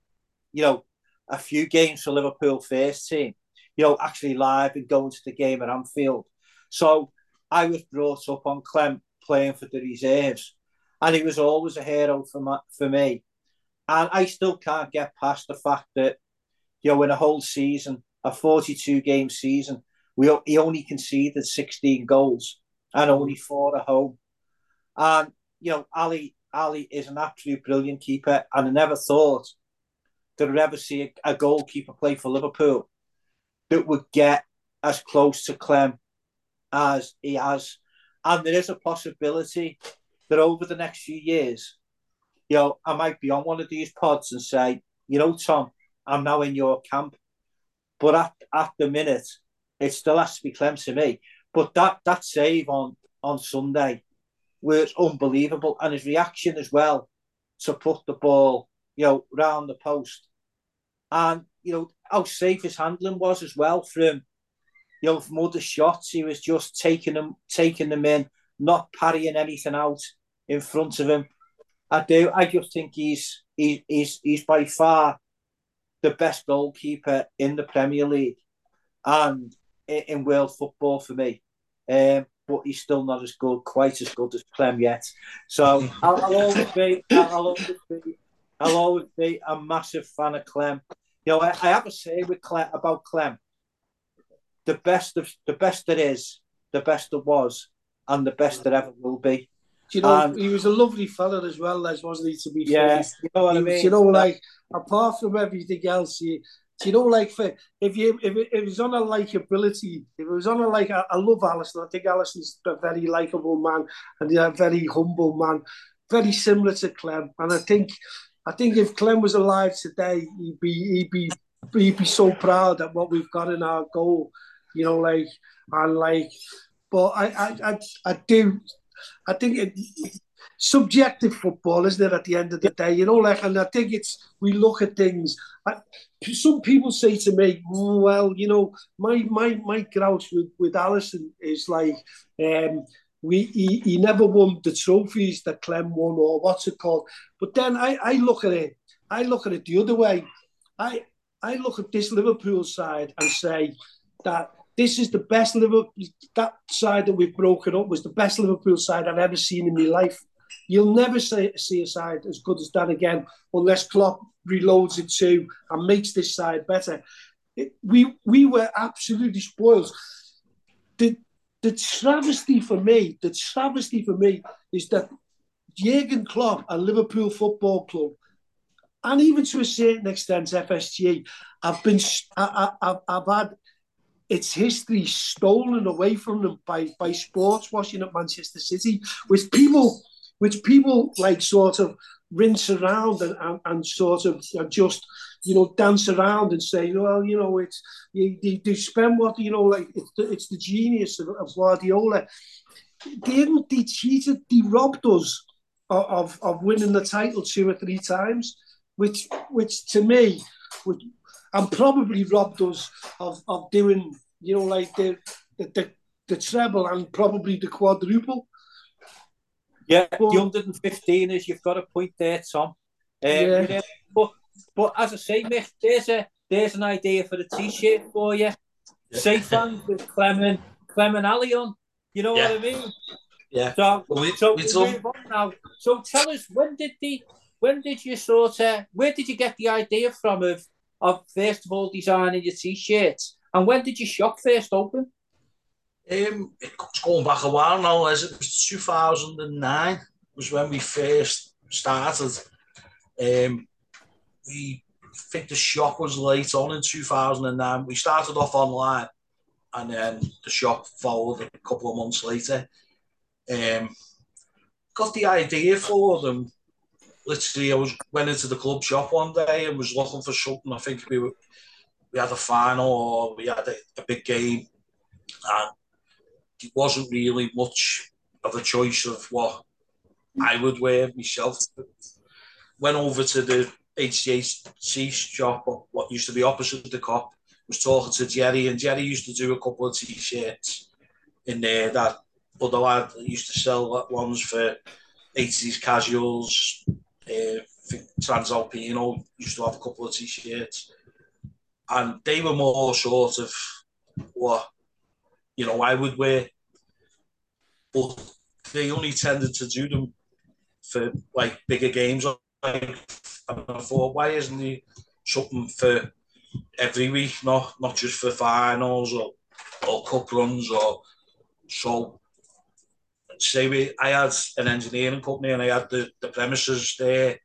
you know, a few games for Liverpool first team, you know, actually live and going to the game at Anfield. So I was brought up on Clem playing for the reserves, and he was always a hero for my, for me. And I still can't get past the fact that, you know, in a whole season, a 42 game season, we he only conceded 16 goals and only four at home. And you know, Ali Ali is an absolute brilliant keeper, and I never thought that I'd ever see a, a goalkeeper play for Liverpool that would get as close to Clem as he has. And there is a possibility that over the next few years, you know, I might be on one of these pods and say, you know, Tom, I'm now in your camp. But at, at the minute, it still has to be Clem to me. But that that save on on Sunday was unbelievable, and his reaction as well to put the ball, you know, round the post, and you know how safe his handling was as well from, you know, from other shots. He was just taking them, taking them in, not parrying anything out in front of him. I do. I just think he's he, he's he's by far the best goalkeeper in the Premier League, and in world football for me. Um, but he's still not as good, quite as good as Clem yet. So I'll, I'll, always be, I'll always be, I'll always be a massive fan of Clem. You know, I, I have a say with Clem about Clem. The best of the best that is, the best that was, and the best that ever will be. Do you know, and, he was a lovely fella as well, Les, wasn't he? To be yeah, funny. you know what I mean. You know, like apart from everything else, he, you know, like for if you if it, if it was on a likability, if it was on a like, I, I love Alisson. I think Alisson's a very likable man and a very humble man, very similar to Clem. And I think, I think if Clem was alive today, he'd be he'd be he'd be so proud at what we've got in our goal. You know, like and like, but I I I, I do, I think it subjective football, isn't it? At the end of the day, you know, like, and I think it's we look at things. I, some people say to me, "Well, you know, my my my grouch with with Alisson is like." um we he, he never won the trophies that Clem won or what's it called. But then I, I look at it, I look at it the other way. I I look at this Liverpool side and say that this is the best Liverpool that side that we've broken up was the best Liverpool side I've ever seen in my life. You'll never see, see a side as good as that again unless Klopp reloads it too and makes this side better. It, we we were absolutely spoiled. The the travesty for me, the travesty for me is that Jurgen Klopp and Liverpool Football Club, and even to a certain extent FSG, have been I, I, I've had its history stolen away from them by by sports washing at Manchester City, which people which people like sort of rinse around and, and, and sort of uh, just you know dance around and say well you know it's you, spend what you know like it's the, it's the genius of, of Guardiola. They didn't they cheated they robbed us of, of winning the title two or three times which which to me would and probably robbed us of, of doing you know like the the, the the treble and probably the quadruple yeah, but, the 115 is you've got a point there, Tom. Um, yeah. but but as I say, Mick, there's a there's an idea for a t-shirt for you. Yeah. Safe hands with Clement Clement Ali on. You know yeah. what I mean? Yeah. So, well, we, so we move on now. So tell us when did the when did you sort of where did you get the idea from of of first of all designing your t-shirts and when did your shop first open? Um, it's going back a while now, as it was 2009 was when we first started. Um, we think the shop was late on in 2009. We started off online and then the shop followed a couple of months later. Um, got the idea for them. Literally, I was went into the club shop one day and was looking for something. I think we were, we had a final or we had a, a big game, and it wasn't really much of a choice of what I would wear myself. Went over to the HDHC shop, what used to be opposite the Kop. was talking to Jerry, and Jerry used to do a couple of t-shirts in there that other lad used to sell ones for 80s casuals, uh, Transalpino used to have a couple of t-shirts, and they were more sort of what you know I would wear, but they only tended to do them for like bigger games. Like I thought, why isn't there something for every week, not not just for finals or or cup runs or so. Say we, I had an engineering company and I had the, the premises there,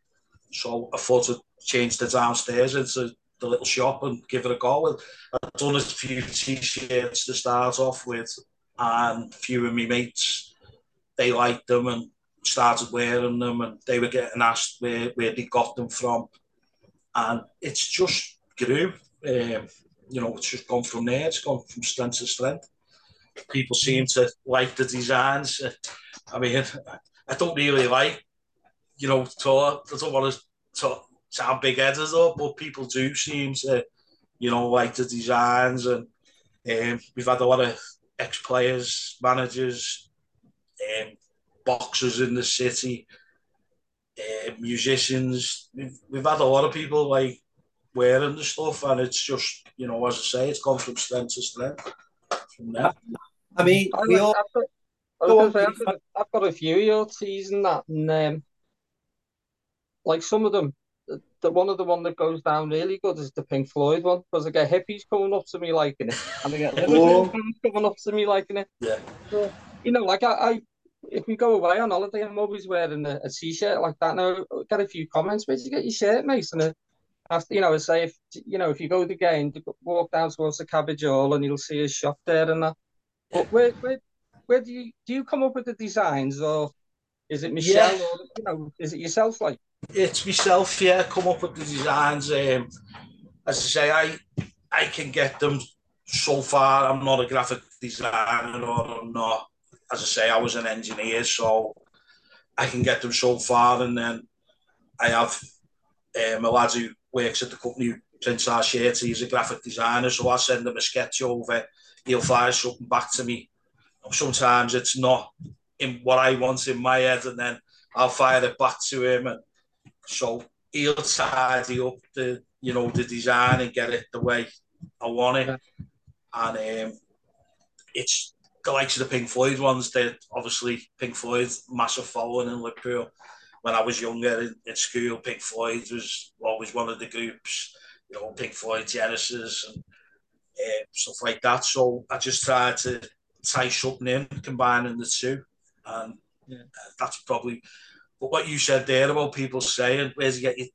so I thought to change the downstairs into the little shop and give it a go. I've done a few t-shirts to start off with, and a few of my mates, they liked them and started wearing them, and they were getting asked where, where they got them from, and it's just grew. Um, you know, it's just gone from there. It's gone from strength to strength. People seem to like the designs. I mean, I don't really like, you know, talk, I don't want to talk, sound big headed though, but people do seem to, you know, like the designs. And um, we've had a lot of ex players, managers, um, boxers in the city, uh, musicians. We've, we've had a lot of people like wearing the stuff, and it's just, you know, as I say, it's gone from strength to strength. I mean, I we all. I've, got, I Go was on, gonna say, I've, got, a few of your teas and that, and um, like some of them, the, the one of the one that goes down really good is the Pink Floyd one because I get hippies coming up to me liking it, and I get. Liverpool fans coming up to me liking it. Yeah. So, you know, like I, I, if we go away on holiday, I'm always wearing a, a t-shirt like that. Now, I get a few comments, where'd you get your shirt, mate? And I, after, you know, I say if you know if you go to the game, walk down towards the Cabbage Hall and you'll see a shop there and that. But where, where, where do you do you come up with the designs, or is it Michelle, Yeah. or you know, is it yourself? Like, It's myself, yeah, come up with the designs. Um, as I say, I I can get them so far. I'm not a graphic designer or I'm not, as I say, I was an engineer, so I can get them so far. And then I have um, a lad who works at the company who prints our shirts. He's a graphic designer, so I send him a sketch over. He'll fire something back to me. Sometimes it's not in what I want in my head, and then I'll fire it back to him. And so he'll tidy up the you know the design and get it the way I want it. And um, it's the likes of the Pink Floyd ones. That obviously Pink Floyd massive following in Liverpool. When I was younger in, in school, Pink Floyd was always one of the groups. You know, Pink Floyd, Genesis, and uh, stuff like that. So I just tried to tie something in, combining the two, and Yeah. that's probably. But what you said there about people saying, where's you get your,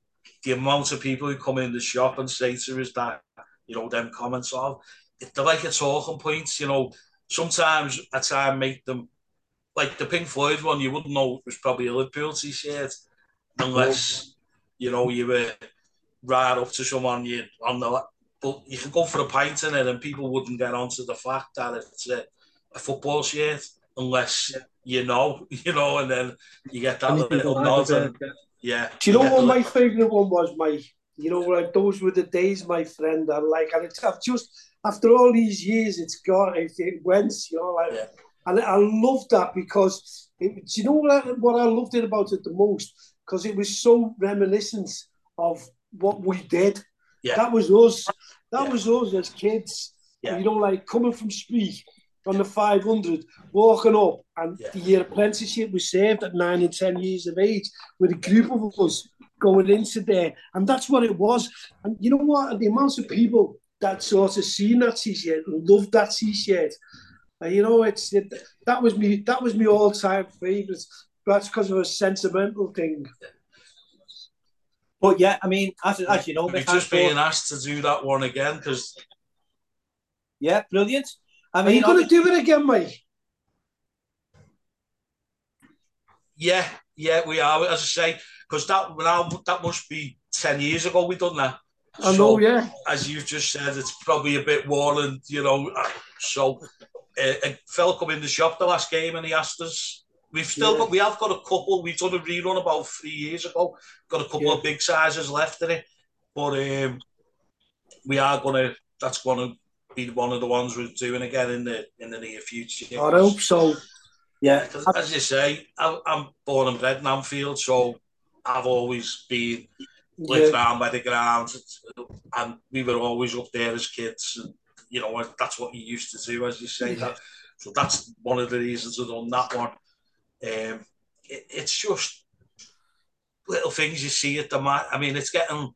the amount of people who come in the shop and say to us that, you know, them comments of, they're like a talking point, you know. Sometimes I try and make them, like the Pink Floyd one, you wouldn't know it was probably a Liverpool t-shirt unless, you know, you were right up to someone you on the, but you can go for a pint in it and people wouldn't get onto the fact that it's a, a football shirt unless you know, you know, and then you get that little nod. And, yeah. Do you know what my favourite one was, Mike? You know, like those were the days, my friend. I like, and it's I've just after all these years, it's gone. it, it went. You know, like, Yeah. And I loved that because it, do you know what I, what I loved it about it the most? Because it was so reminiscent of what we did. Yeah. That was us. That Yeah. was us as kids. Yeah. You know, like coming from street on the 500, walking up, and Yeah. the apprenticeship was saved at nine and 10 years of age with a group of us going into there. And that's what it was. And you know what? The amounts of people that sort of seen that t-shirt and loved that t-shirt. And you know, it's it, that was me. That was my all-time favourite. That's because of a sentimental thing. But yeah, I mean, as, as you know, We've Mick just Hansford- been asked to do that one again because yeah, brilliant. I Are mean, you going to do it again, mate? yeah, yeah, we are. As I say, because that now that must be ten years ago we done that. I know, yeah. as you've just said, it's probably a bit worn, and you know, uh, so uh, a fella come in the shop the last game and he asked us. We've still Yeah. got, we have got a couple. We've done a rerun about three years ago. Got a couple Yeah. of big sizes left in it, but um, we are gonna. That's gonna be one of the ones we're doing again in the in the near future. I hope so. yeah, as you say, I'm, I'm born and bred in Anfield, so I've always been lived yeah. around by the ground, and we were always up there as kids. And, you know, that's what you used to do, as you say. That, so that's one of the reasons I've done that one. Um, it, it's just little things you see at the mat. I mean, it's getting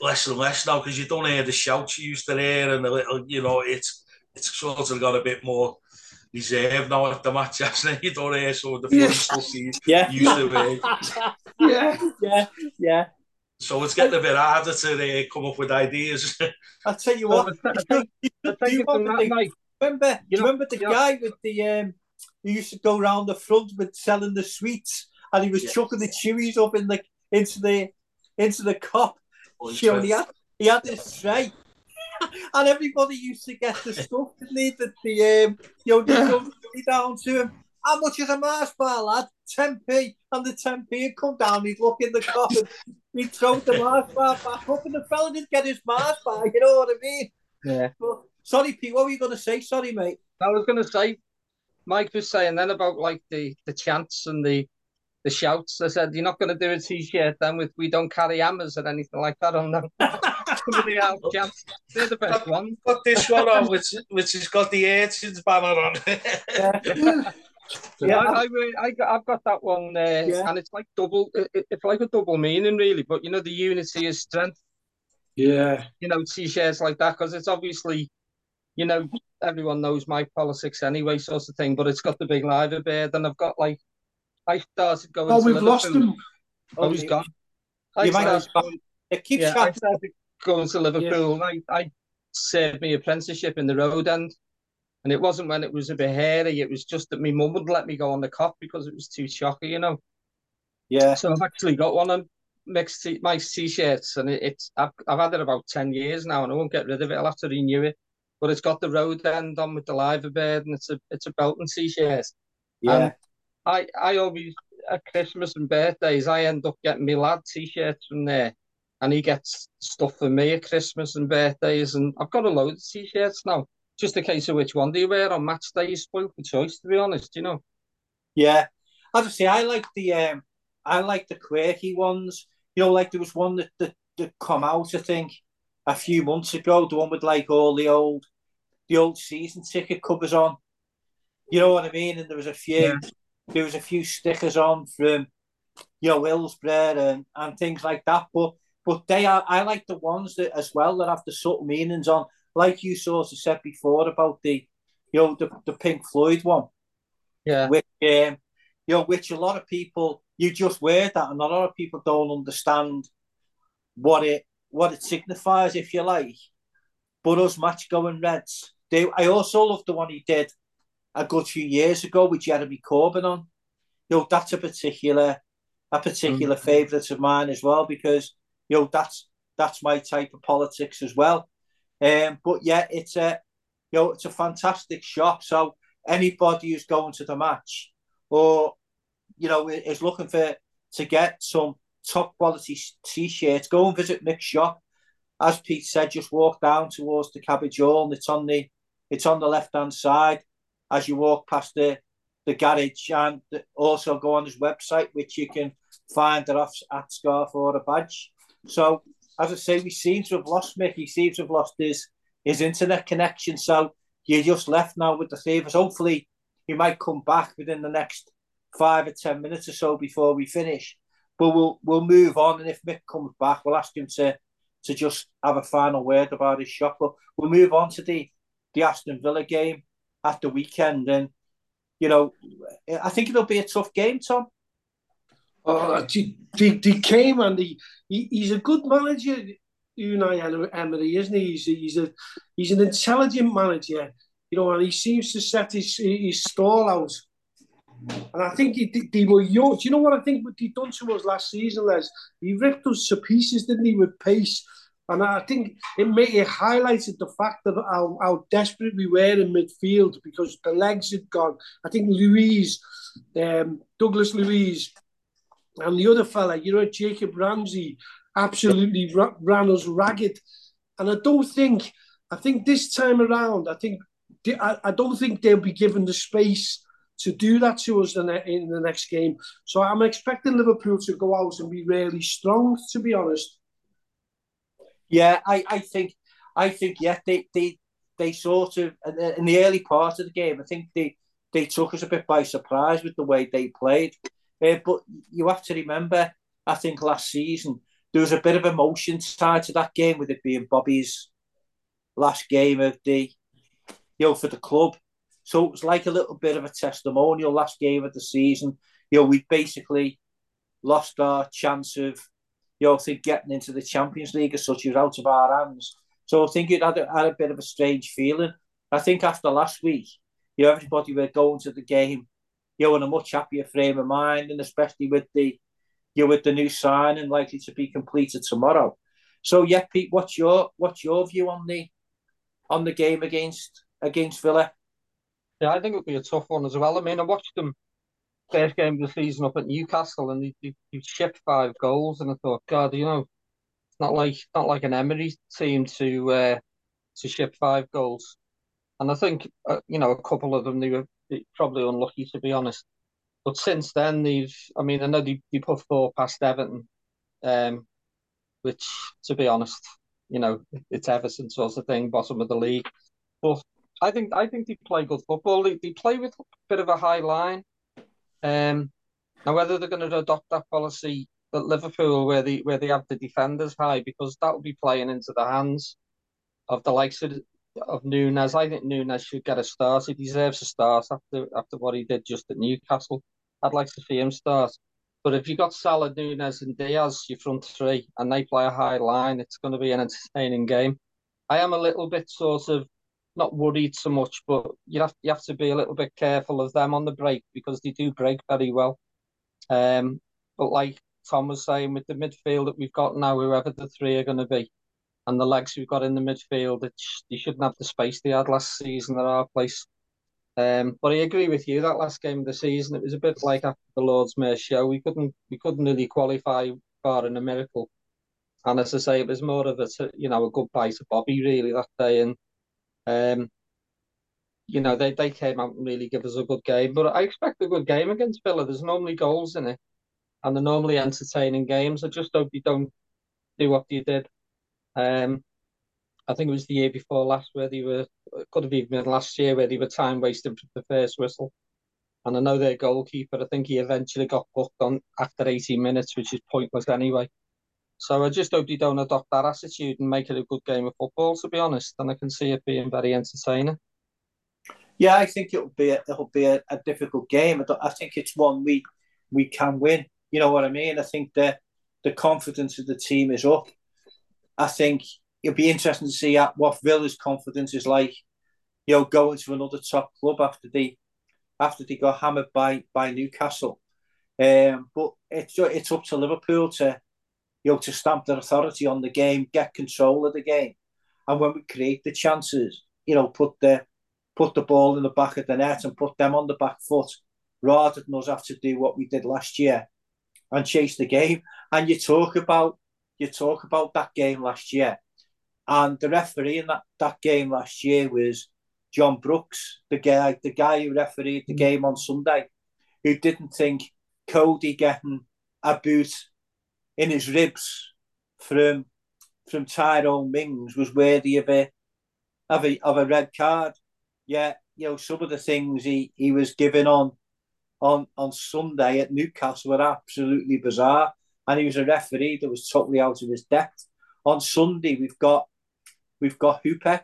less and less now because you don't hear the shouts you used to hear, and the little, you know, it's it's sort of got a bit more reserved now at the match, hasn't it? You don't hear so the yeah. still see yeah. used to be. yeah, yeah, yeah. So it's getting a bit harder to uh, come up with ideas. I'll tell you what. do, you remember, you remember the guy with the um, who used to go around the front with selling the sweets, and he was yes. chucking the chewies up in the into the into the cup. Oh, you know, he had he had this tray, and everybody used to get the stuff, didn't they? That the um, you know, yeah. down to him. How much is a Mars bar, lad? 10p. And the 10p would come down, he'd look in the cup and he'd throw the Mars bar back up, and the fella didn't get his Mars bar, you know what I mean? Yeah. But, sorry, Pete, what were you going to say? Sorry, mate. I was going to say, Mike was saying then about like the, the chants and the the shouts. I said, You're not going to do a t shirt then with We Don't Carry Hammers or anything like that on them. Somebody else. They're the best ones. Put this one on, which, which has got the Urchins banner on yeah. I, I, I, have got that one, uh, yeah. and it's like double. It, it's like a double meaning, really. But you know, the unity is strength. Yeah, you know, t-shirts like that because it's obviously, you know, everyone knows my politics anyway, sort of thing. But it's got the big liver bird, and I've got like, I started going. Oh, we've lost him. Oh, he's gone. I started, going, it keeps yeah, I started going to Liverpool. Yeah. I, I served my apprenticeship in the road end and it wasn't when it was a bit hairy, it was just that my mum would let me go on the Kop because it was too chocky, you know. Yeah. So I've actually got one of mixed t- my t-shirts, and it, it's I've, I've had it about ten years now, and I won't get rid of it. I'll have to renew it. But it's got the road end on with the liver bird, and it's a it's a Belton t-shirt. Yeah. And I I always at Christmas and birthdays I end up getting my lad t-shirts from there, and he gets stuff for me at Christmas and birthdays, and I've got a load of t-shirts now just a case of which one do you wear on match day. You spoil the choice, to be honest. You know. Yeah, I just say I like the um, I like the quirky ones. You know, like there was one that, that that come out, I think, a few months ago. The one with like all the old, the old season ticket covers on. You know what I mean? And there was a few, yeah. there was a few stickers on from, you know, Hillsborough and, and things like that. But but they are, I like the ones that as well that have the subtle meanings on like you sort of said before about the, you know, the, the Pink Floyd one. Yeah. Which, um, you know, which a lot of people, you just wear that and a lot of people don't understand what it what it signifies, if you like. But us match going Reds, they, I also love the one he did a good few years ago with Jeremy Corbyn on. You know, that's a particular a particular mm. favourite of mine as well because you know that's that's my type of politics as well. Um, but yeah, it's a you know it's a fantastic shop. So anybody who's going to the match or you know is looking for to get some top quality t-shirts, go and visit Mick's shop. As Pete said, just walk down towards the cabbage hall, and it's on the it's on the left hand side as you walk past the the garage, and also go on his website, which you can find it off at Scarf or a badge. So as I say, we seem to have lost Mick. He seems to have lost his his internet connection. So you're just left now with the Thievers. Hopefully, he might come back within the next five or ten minutes or so before we finish. But we'll we'll move on, and if Mick comes back, we'll ask him to to just have a final word about his shot. But we'll move on to the the Aston Villa game at the weekend, and you know, I think it'll be a tough game, Tom. Oh, they, they came and he, he, he's a good manager, Unai Emery, isn't he? He's, he's, a, he's an intelligent manager, you know, and he seems to set his, his stall out. And I think he, they were young. Do you know what I think what he done to us last season, Les? He ripped us to pieces, didn't he, with pace. And I think it made it highlighted the fact of how, how desperate we were in midfield because the legs had gone. I think Louise, um, Douglas Luiz, and the other fella, you know, Jacob Ramsey, absolutely ran us ragged. And I don't think, I think this time around, I think, I, I don't think they'll be given the space to do that to us in the, in the next game. So I'm expecting Liverpool to go out and be really strong, to be honest. Yeah, I, I think I think yeah they they they sort of in the early part of the game I think they they took us a bit by surprise with the way they played. Uh, but you have to remember, I think last season there was a bit of emotion tied to that game with it being Bobby's last game of the you know for the club. So it was like a little bit of a testimonial last game of the season. You know, we basically lost our chance of, you know, think getting into the Champions League as such. It was out of our hands. So I think it had a, had a bit of a strange feeling. I think after last week, you know, everybody were going to the game, you know, in a much happier frame of mind, and especially with the, you know, with the new sign and likely to be completed tomorrow. So yeah, Pete, what's your what's your view on the on the game against against Villa? Yeah, I think it'll be a tough one as well. I mean, I watched them first game of the season up at Newcastle, and they, they, they shipped five goals, and I thought, God, you know, it's not like not like an Emery team to uh, to ship five goals. And I think uh, you know a couple of them they were probably unlucky to be honest. But since then they've, I mean, I know they, they put four past Everton, um, which to be honest, you know, it's Everton sort of thing, bottom of the league. But I think I think they play good football. They, they play with a bit of a high line. Um, now whether they're going to adopt that policy at Liverpool where they where they have the defenders high because that will be playing into the hands of the likes of of Nunez. I think Nunez should get a start. He deserves a start after after what he did just at Newcastle. I'd like to see him start. But if you've got Salah, Nunez, and Diaz, your front three, and they play a high line, it's going to be an entertaining game. I am a little bit sort of not worried so much, but you have you have to be a little bit careful of them on the break because they do break very well. Um, but like Tom was saying, with the midfield that we've got now, whoever the three are going to be, and the legs we've got in the midfield, they shouldn't have the space they had last season at our place. Um, but I agree with you. That last game of the season, it was a bit like after the Lord's Mayor show. We couldn't we couldn't really qualify in a miracle. And as I say, it was more of a you know a goodbye to Bobby really that day. And um, you know they, they came out and really give us a good game. But I expect a good game against Villa. There's normally goals in it, and they're normally entertaining games. I just hope you don't do what you did um, I think it was the year before last where they were, could have even been last year where they were time wasting for the first whistle. And I know their goalkeeper, I think he eventually got booked on after 18 minutes, which is pointless anyway. So I just hope they don't adopt that attitude and make it a good game of football, to be honest. And I can see it being very entertaining. Yeah, I think it'll be a, it'll be a, a difficult game. I, I think it's one we we can win. You know what I mean? I think the the confidence of the team is up. I think it'll be interesting to see what Villa's confidence is like. You know, going to another top club after they after they got hammered by by Newcastle. Um, but it's it's up to Liverpool to you know to stamp their authority on the game, get control of the game, and when we create the chances, you know, put the put the ball in the back of the net and put them on the back foot, rather than us have to do what we did last year and chase the game. And you talk about you talk about that game last year, and the referee in that, that game last year was John Brooks, the guy the guy who refereed the mm. game on Sunday, who didn't think Cody getting a boot in his ribs from from Tyrone Mings was worthy of a of a of a red card. Yeah, you know some of the things he, he was given on on on Sunday at Newcastle were absolutely bizarre and he was a referee that was totally out of his depth. On Sunday, we've got we've got Hooper,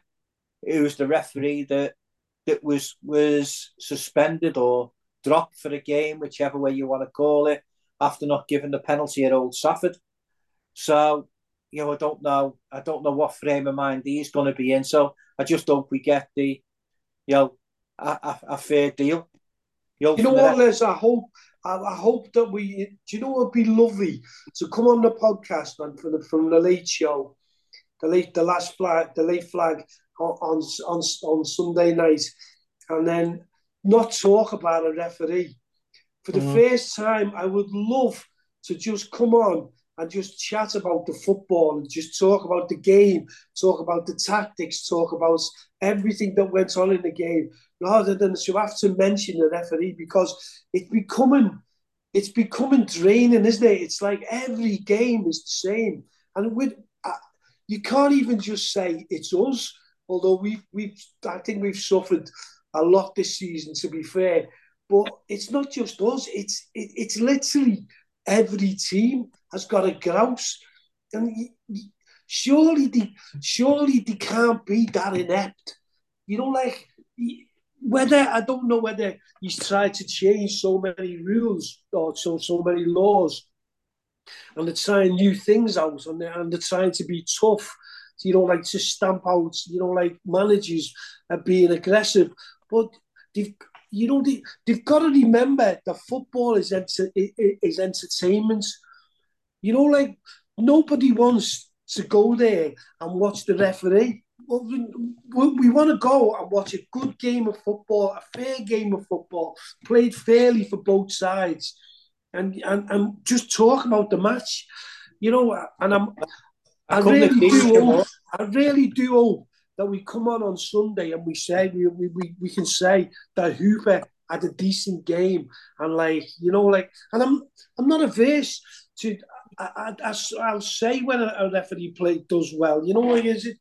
who was the referee that that was was suspended or dropped for a game, whichever way you want to call it, after not giving the penalty at Old Trafford. So, you know, I don't know, I don't know what frame of mind he's going to be in. So, I just hope we get the, you know, a, a, a fair deal. You know, what, Les? I hope I, hope that we. Do you know what would be lovely to come on the podcast man from the from the late show, the late the last flag, the late flag on on on Sunday night, and then not talk about a referee. For the mm-hmm. first time, I would love to just come on and just chat about the football and just talk about the game, talk about the tactics, talk about everything that went on in the game, rather than to have to mention the referee because it's becoming it's becoming draining, isn't it? It's like every game is the same, and with uh, you can't even just say it's us. Although we've we've I think we've suffered a lot this season, to be fair. But it's not just us. It's it, it's literally every team has got a grouse, and surely they surely they can't be that inept. You know, like whether I don't know whether he's tried to change so many rules or so so many laws, and they're trying new things out, and they're, and they're trying to be tough. You know, like to stamp out. You know, like managers are being aggressive, but they've you know they, they've got to remember that football is enter, is entertainment. You know, like nobody wants to go there and watch the referee well, we, we want to go and watch a good game of football, a fair game of football, played fairly for both sides, and and, and just talk about the match, you know. And I'm, I, I really do hope, I really do hope that we come on on Sunday and we say we we, we, we can say that Hooper had a decent game and like you know like and I'm I'm not averse to I, I, I'll say when a, referee play does well. You know like is? it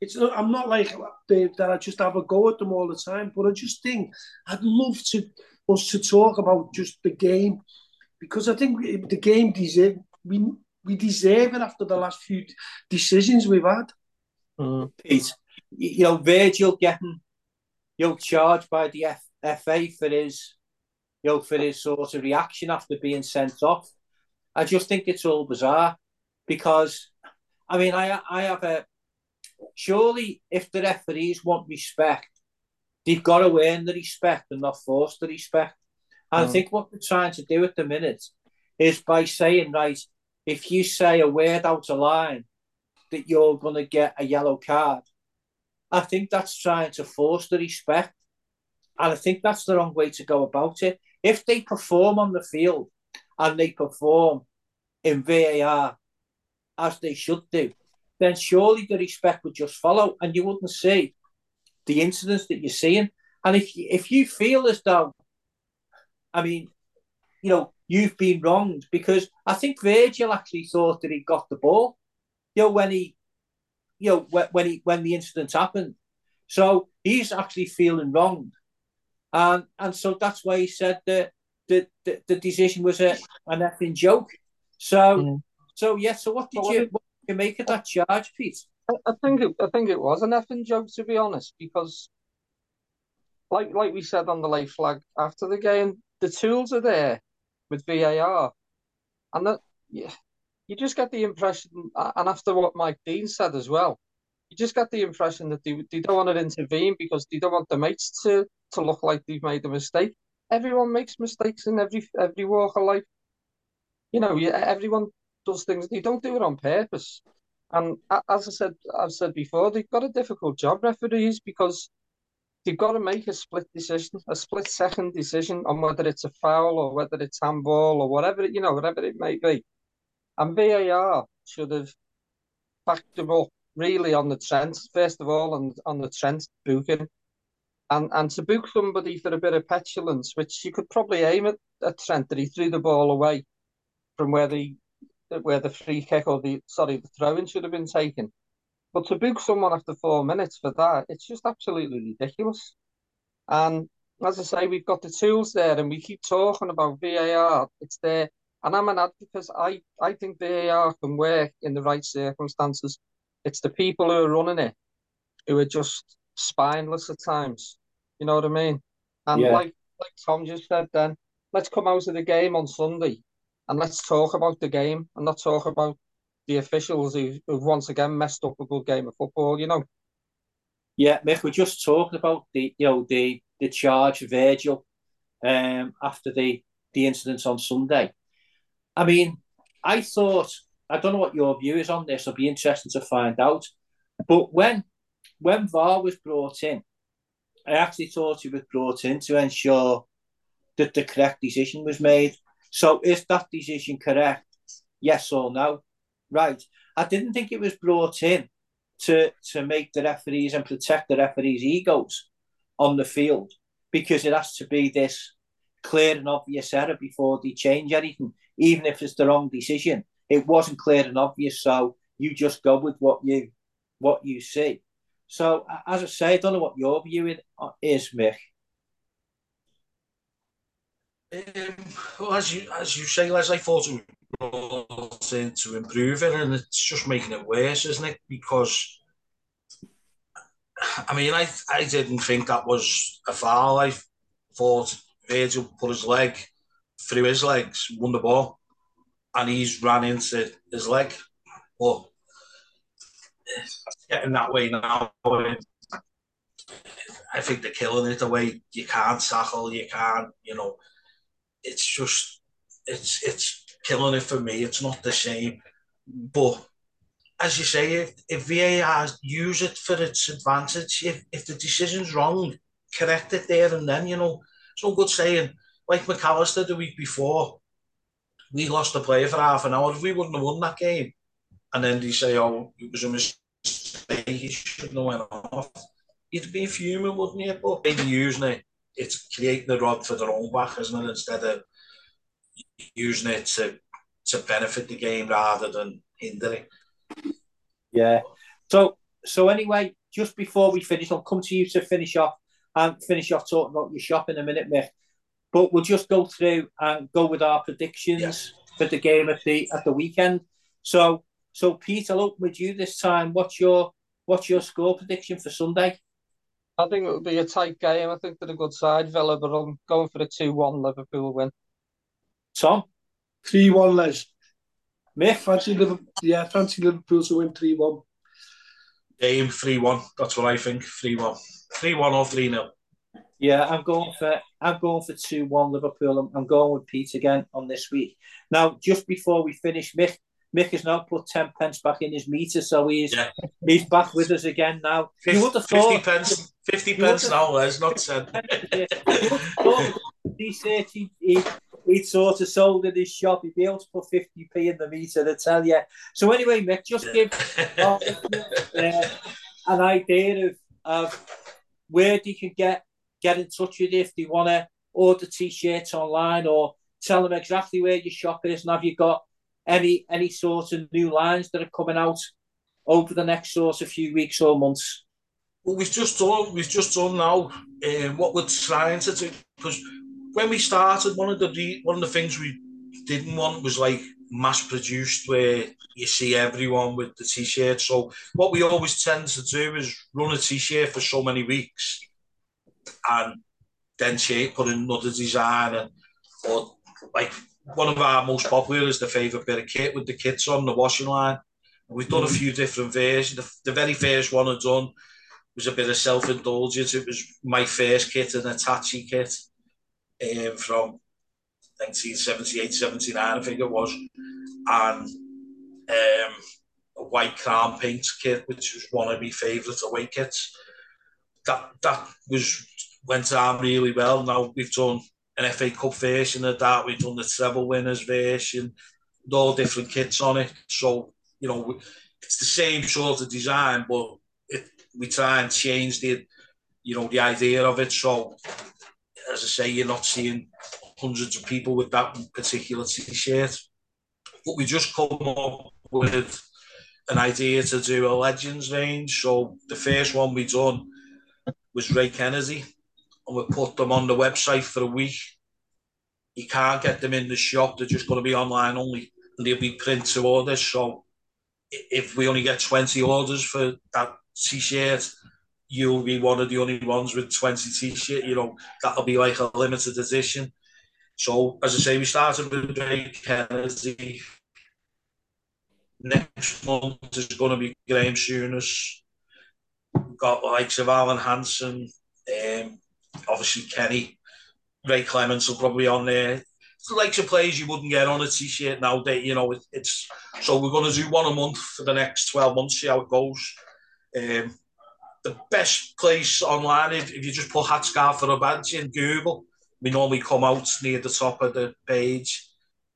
it's I'm not like that I just have a go at them all the time, but I just think I'd love to us to talk about just the game because I think the game deserve we we deserve it after the last few decisions we've had. Mm. Pete, you know Virgil getting you know charged by the F- FA for his you know for his sort of reaction after being sent off. I just think it's all bizarre because I mean I I have a surely if the referees want respect, they've got to earn the respect and not force the respect. Mm. I think what they're trying to do at the minute is by saying, right, if you say a word out of line, that you're going to get a yellow card. I think that's trying to force the respect. And I think that's the wrong way to go about it. If they perform on the field and they perform in VAR as they should do, then surely the respect would just follow and you wouldn't see the incidents that you're seeing. And if you, if you feel as though, I mean, you know, you've been wronged because I think Virgil actually thought that he got the ball, you know, when he, you know, when he when the incident happened. So he's actually feeling wronged, and and so that's why he said that the the, the decision was a an effing joke. So mm. so yeah. So what did you? What, you make it that charge, Pete? I, I think it, I think it was an effing joke to be honest, because like like we said on the late flag after the game, the tools are there with VAR, and that yeah, you just get the impression, and after what Mike Dean said as well, you just get the impression that they, they don't want to intervene because they don't want the mates to to look like they've made a mistake. Everyone makes mistakes in every every walk of life. You know, everyone does things. They don't do it on purpose. And as I said, I've said before, they've got a difficult job, referees, because they've got to make a split decision, a split second decision on whether it's a foul or whether it's handball or whatever you know, whatever it may be. And VAR should have backed them up really on the Trent, first of all, and on the Trent booking. And and to book somebody for a bit of petulance, which you could probably aim at, at Trent, that he threw the ball away from where the where the free kick or the sorry the throw in should have been taken. But to book someone after four minutes for that, it's just absolutely ridiculous. And as I say, we've got the tools there, and we keep talking about VAR. It's there, and I'm an advocate. I I think VAR can work in the right circumstances. It's the people who are running it who are just spineless at times. You know what I mean? And yeah. like like Tom just said, then let's come out of the game on Sunday and let's talk about the game and not talk about the officials who, have once again messed up a good game of football. You know. Yeah, Mick, we just talked about the you know the the charge of Virgil um, after the the incident on Sunday. I mean, I thought I don't know what your view is on this. It'll be interesting to find out. But when when VAR was brought in, I actually thought it was brought in to ensure that the correct decision was made. So is that decision correct? Yes or no? Right. I didn't think it was brought in to to make the referees and protect the referees' egos. on the field because it has to be this clear and obvious error before they change anything, even if it's the wrong decision. It wasn't clear and obvious, so you just go with what you what you see. So, as I say, I don't know what your view is, Mick. Um, well, as you as you say, Les, I thought it to improve it, and it's just making it worse, isn't it? Because I mean, I I didn't think that was a foul. I thought Virgil put his leg through his legs, won the ball, and he's ran into his leg. But getting that way now. I think they're killing it the way you can't tackle, you can't, you know, it's just it's it's killing it for me. It's not the same. But as you say, if, if VAR use it for its advantage, if, if the decision's wrong, correct it there and then, you know. It's no good saying, like Mac Allister the week before, we lost the player for half an hour. If we wouldn't have won that game, and then they say, oh, it was a mistake, he shouldn't have went off. You'd be fuming, wouldn't you? But maybe using it it's creating the rod for their own back, isn't it? Instead of using it to to benefit the game rather than hinder it. Yeah. So so anyway, just before we finish, I'll come to you to finish off and finish off talking about your shop in a minute, Mick. But we'll just go through and go with our predictions yes. for the game at the at the weekend. So so Pete, I'll open with you this time. What's your what's your score prediction for Sunday? I think it will be a tight game. I think they're a good side, Villa, but I'm going for a 2 1 Liverpool win. Tom? 3 1, Les. Mick? Fancy Liverpool, yeah, fancy Liverpool to win 3 1. Game 3 1. That's what I think. 3 1. 3 1 or 3 0. Yeah, I'm going for I'm going for two one Liverpool. I'm, I'm, going with Pete again on this week. Now, just before we finish, Mick, Mick has now put ten pence back in his meter, so he's yeah. he's back with us again now. 50, you would have thought, 50 pence, 50 pence now, Les, not 10. he said he, he, he sort of sold in his shop. He'd be able to put 50p in the meter, I tell you. So, anyway, Mick, just give uh, an idea of, of where they can get, get in touch with you if they want to order t shirts online or tell them exactly where your shop is and have you got any any sort of new lines that are coming out over the next sort of few weeks or months? Well, we've just done we've just done now um, what we're trying to do because when we started, one of the one of the things we didn't want was like mass produced where you see everyone with the t-shirt. So what we always tend to do is run a t-shirt for so many weeks and then shape, put another design and or like one of our most popular is the favourite bit of kit with the kits on the washing line. we've done a few different versions. The, the very first one I'd done was a bit of self-indulgence. It was my first kit, an Hitachi kit um, from 1978, 79, I think it was. And um, a white crown paint kit, which was one of my favourite away kits. That that was went down really well. Now we've done an FA Cup version of that. We've done the treble winners version, all different kits on it. So you know, it's the same sort of design, but it, we try and change the, you know, the idea of it. So as I say, you're not seeing hundreds of people with that particular t-shirt. But we just come up with an idea to do a legends range. So the first one we done was Ray Kennedy and we put them on the website for a week. You can't get them in the shop; they're just going to be online only, and they'll be print to orders. So if we only get twenty orders for that t-shirt, you'll be one of the only ones with twenty t-shirt. You know that'll be like a limited edition. So as I say, we started with Ray Kennedy. Next month is going to be Graham Souness. We've got the likes of Alan Hansen, um, obviously Kenny, Ray Clemence will probably on there. It's the likes of players you wouldn't get on a t-shirt nowadays. You know, it, it's so we're going to do one a month for the next twelve months. See how it goes. Um, the best place online if, if you just put Hatscar for a badge in Google, we normally come out near the top of the page.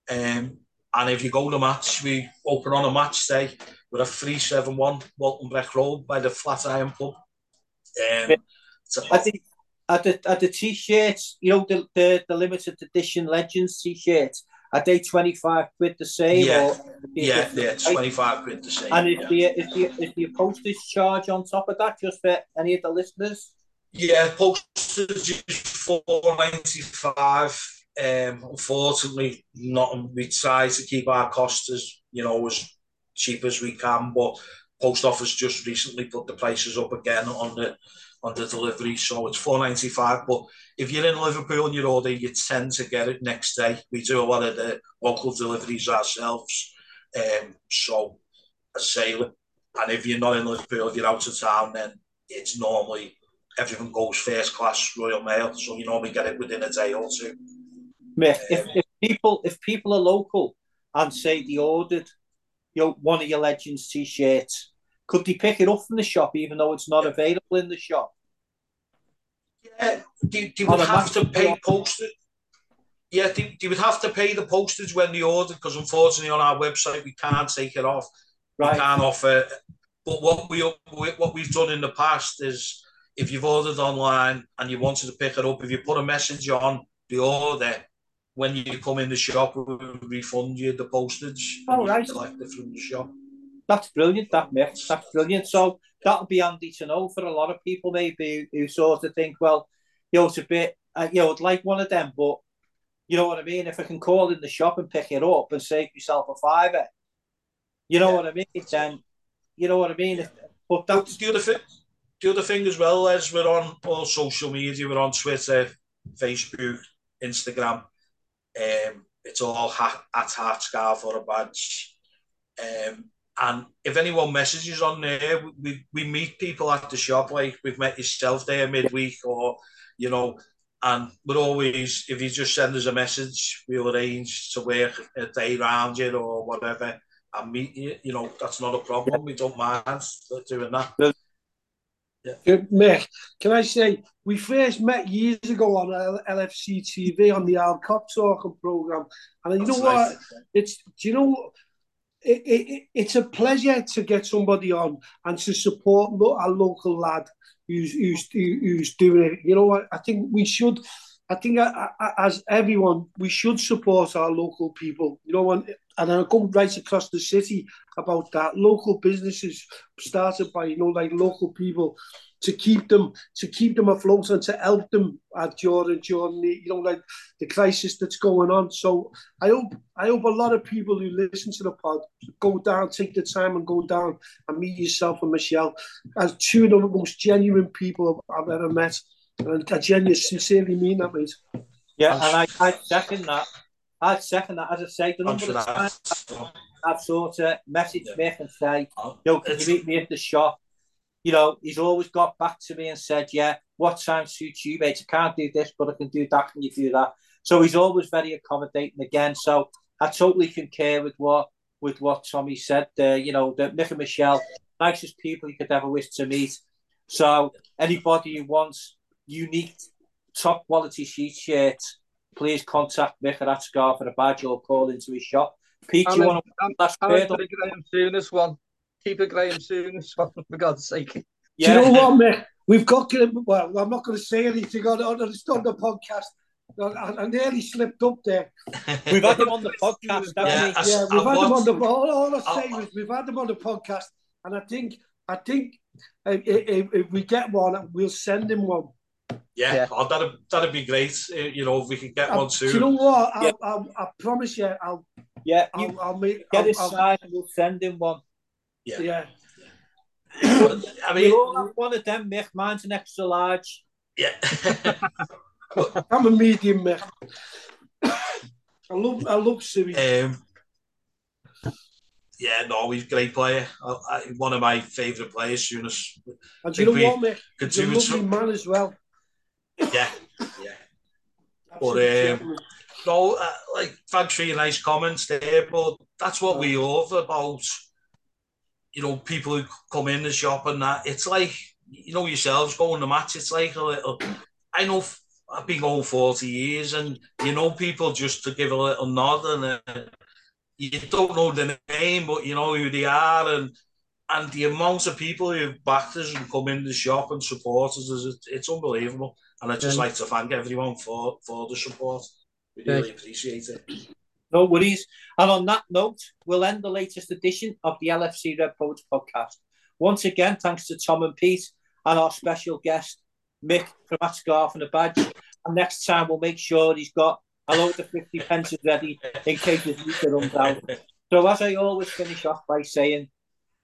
Um, and if you go to match, we open on a match day with a 371 Walton Breck Road by the Flatiron Pub. Um, so I think are the are the t-shirts, you know, the, the, the limited edition Legends t-shirts, are they 25 quid the same? Yeah, or yeah, yeah, 25 quid the same. And is, yeah. the, is, the, is the postage charge on top of that just for any of the listeners? Yeah, postage is four ninety five. Um, unfortunately, not we try to keep our costs as you know as cheap as we can, but post office just recently put the prices up again on the on the delivery, so it's four ninety five. But if you're in Liverpool and you're order, you tend to get it next day. We do a lot of the local deliveries ourselves, um, so a sale. And if you're not in Liverpool, if you're out of town, then it's normally everything goes first class Royal Mail, so you normally get it within a day or two. Mick, if, if people if people are local and say they ordered you know, one of your Legends t-shirts, could they pick it up from the shop even though it's not available in the shop? Yeah, they, they oh, would have to pay postage. Yeah, they, they would have to pay the postage when they order because unfortunately on our website we can't take it off. Right. We can't offer. But what we what we've done in the past is if you've ordered online and you wanted to pick it up, if you put a message on the order, when you come in the shop, we refund you the postage. Oh, right. Collect it from the shop. That's brilliant, that mix. That's brilliant. So that'll be handy to know for a lot of people, maybe who, who sort of think, well, you know, it's a bit, uh, you know, I'd like one of them, but you know what I mean? If I can call in the shop and pick it up and save myself a fiver, you know yeah. what I mean? Then, you know what I mean? But that's the other thing. The other thing as well as we're on all social media, we're on Twitter, Facebook, Instagram. Um, it's all ha- at Hat Scarf or a badge. Um, and if anyone messages on there, we, we meet people at the shop, like we've met yourself there midweek, or, you know, and we're always, if you just send us a message, we'll arrange to work a day around you or whatever and meet you. You know, that's not a problem. We don't mind doing that. Yeah. Mick, can I say, we first met years ago on LFC TV on the Al Cop Talking program. And you That's know nice. what? It's, do you know, it, it, it's a pleasure to get somebody on and to support our local lad who's, who's, who's doing it. You know what? I think we should, I think uh, uh, as everyone, we should support our local people. You know, and, and I go right across the city about that. Local businesses started by, you know, like local people to keep them to keep them afloat and to help them at during during the you know like the crisis that's going on. So I hope I hope a lot of people who listen to the pod go down, take the time and go down and meet yourself and Michelle as two of the most genuine people I've ever met. And I genuinely sincerely mean that, mate. Yeah, and I, I second that. I second that. As I say, the number of times I've sort of messaged yeah. Mick and say, yo, can you meet me at the shop? you know, he's always got back to me and said, yeah, what time suits you, mate? I can't do this, but I can do that. Can you do that? So he's always very accommodating again. So I totally concur with what with what Tommy said there. You know, that Mick and Michelle, nicest people you could ever wish to meet. So anybody who wants unique, top quality sheet shirts, please contact Mick at Scar for a badge or call into his shop. Pete, you want to last word? Graham Souness one keep it Graham Souness, for God's sake. Yeah. Do you know what, mate? We've got to, well, I'm not going to say anything on, on, on the podcast. I, I nearly slipped up there. We've had him on the podcast, yeah, we? yeah, we've I had him on the. All, all I say is we've had him on the podcast, and I think I think if, if, if we get one, we'll send him one. Yeah, yeah. Oh, that'd that'd be great. Uh, you know, if we could get I, one soon. you know what? I'll, yeah. I'll, i promise you, I'll. Yeah, you I'll, I'll make, get his side, and we'll send him one. Yeah. Yeah. I mean, you all have one of them, Mick. Mine's an extra large. Yeah. I'm a medium, Mick. I love, I love Siri. Um, yeah, no, he's a great player. I, I, one of my favourite players, Souness. And do you know what, Mick? He's a lovely some... man as well. Yeah, yeah. but um, no, uh, like thanks for your nice comments there. But that's what we love about you know, people who come in the shop and that, it's like, you know, yourselves going to match, it's like a little, I know I've been going 40 years and you know people just to give a little nod and uh, you don't know the name, but you know who they are and and the amount of people who've backed us and come in the shop and support us, is it's unbelievable. And I'd just like to thank everyone for, for the support. We really appreciate it. No worries. And on that note, we'll end the latest edition of the LFC Red Poets podcast. Once again, thanks to Tom and Pete and our special guest, Mick from Hat Scarf and a Badge. And next time, we'll make sure he's got a load of 50 pence ready in case his meter runs out. So, as I always finish off by saying,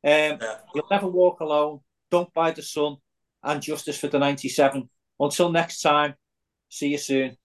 um, you'll never walk alone, don't buy the sun, and justice for the 97. Until next time, see you soon.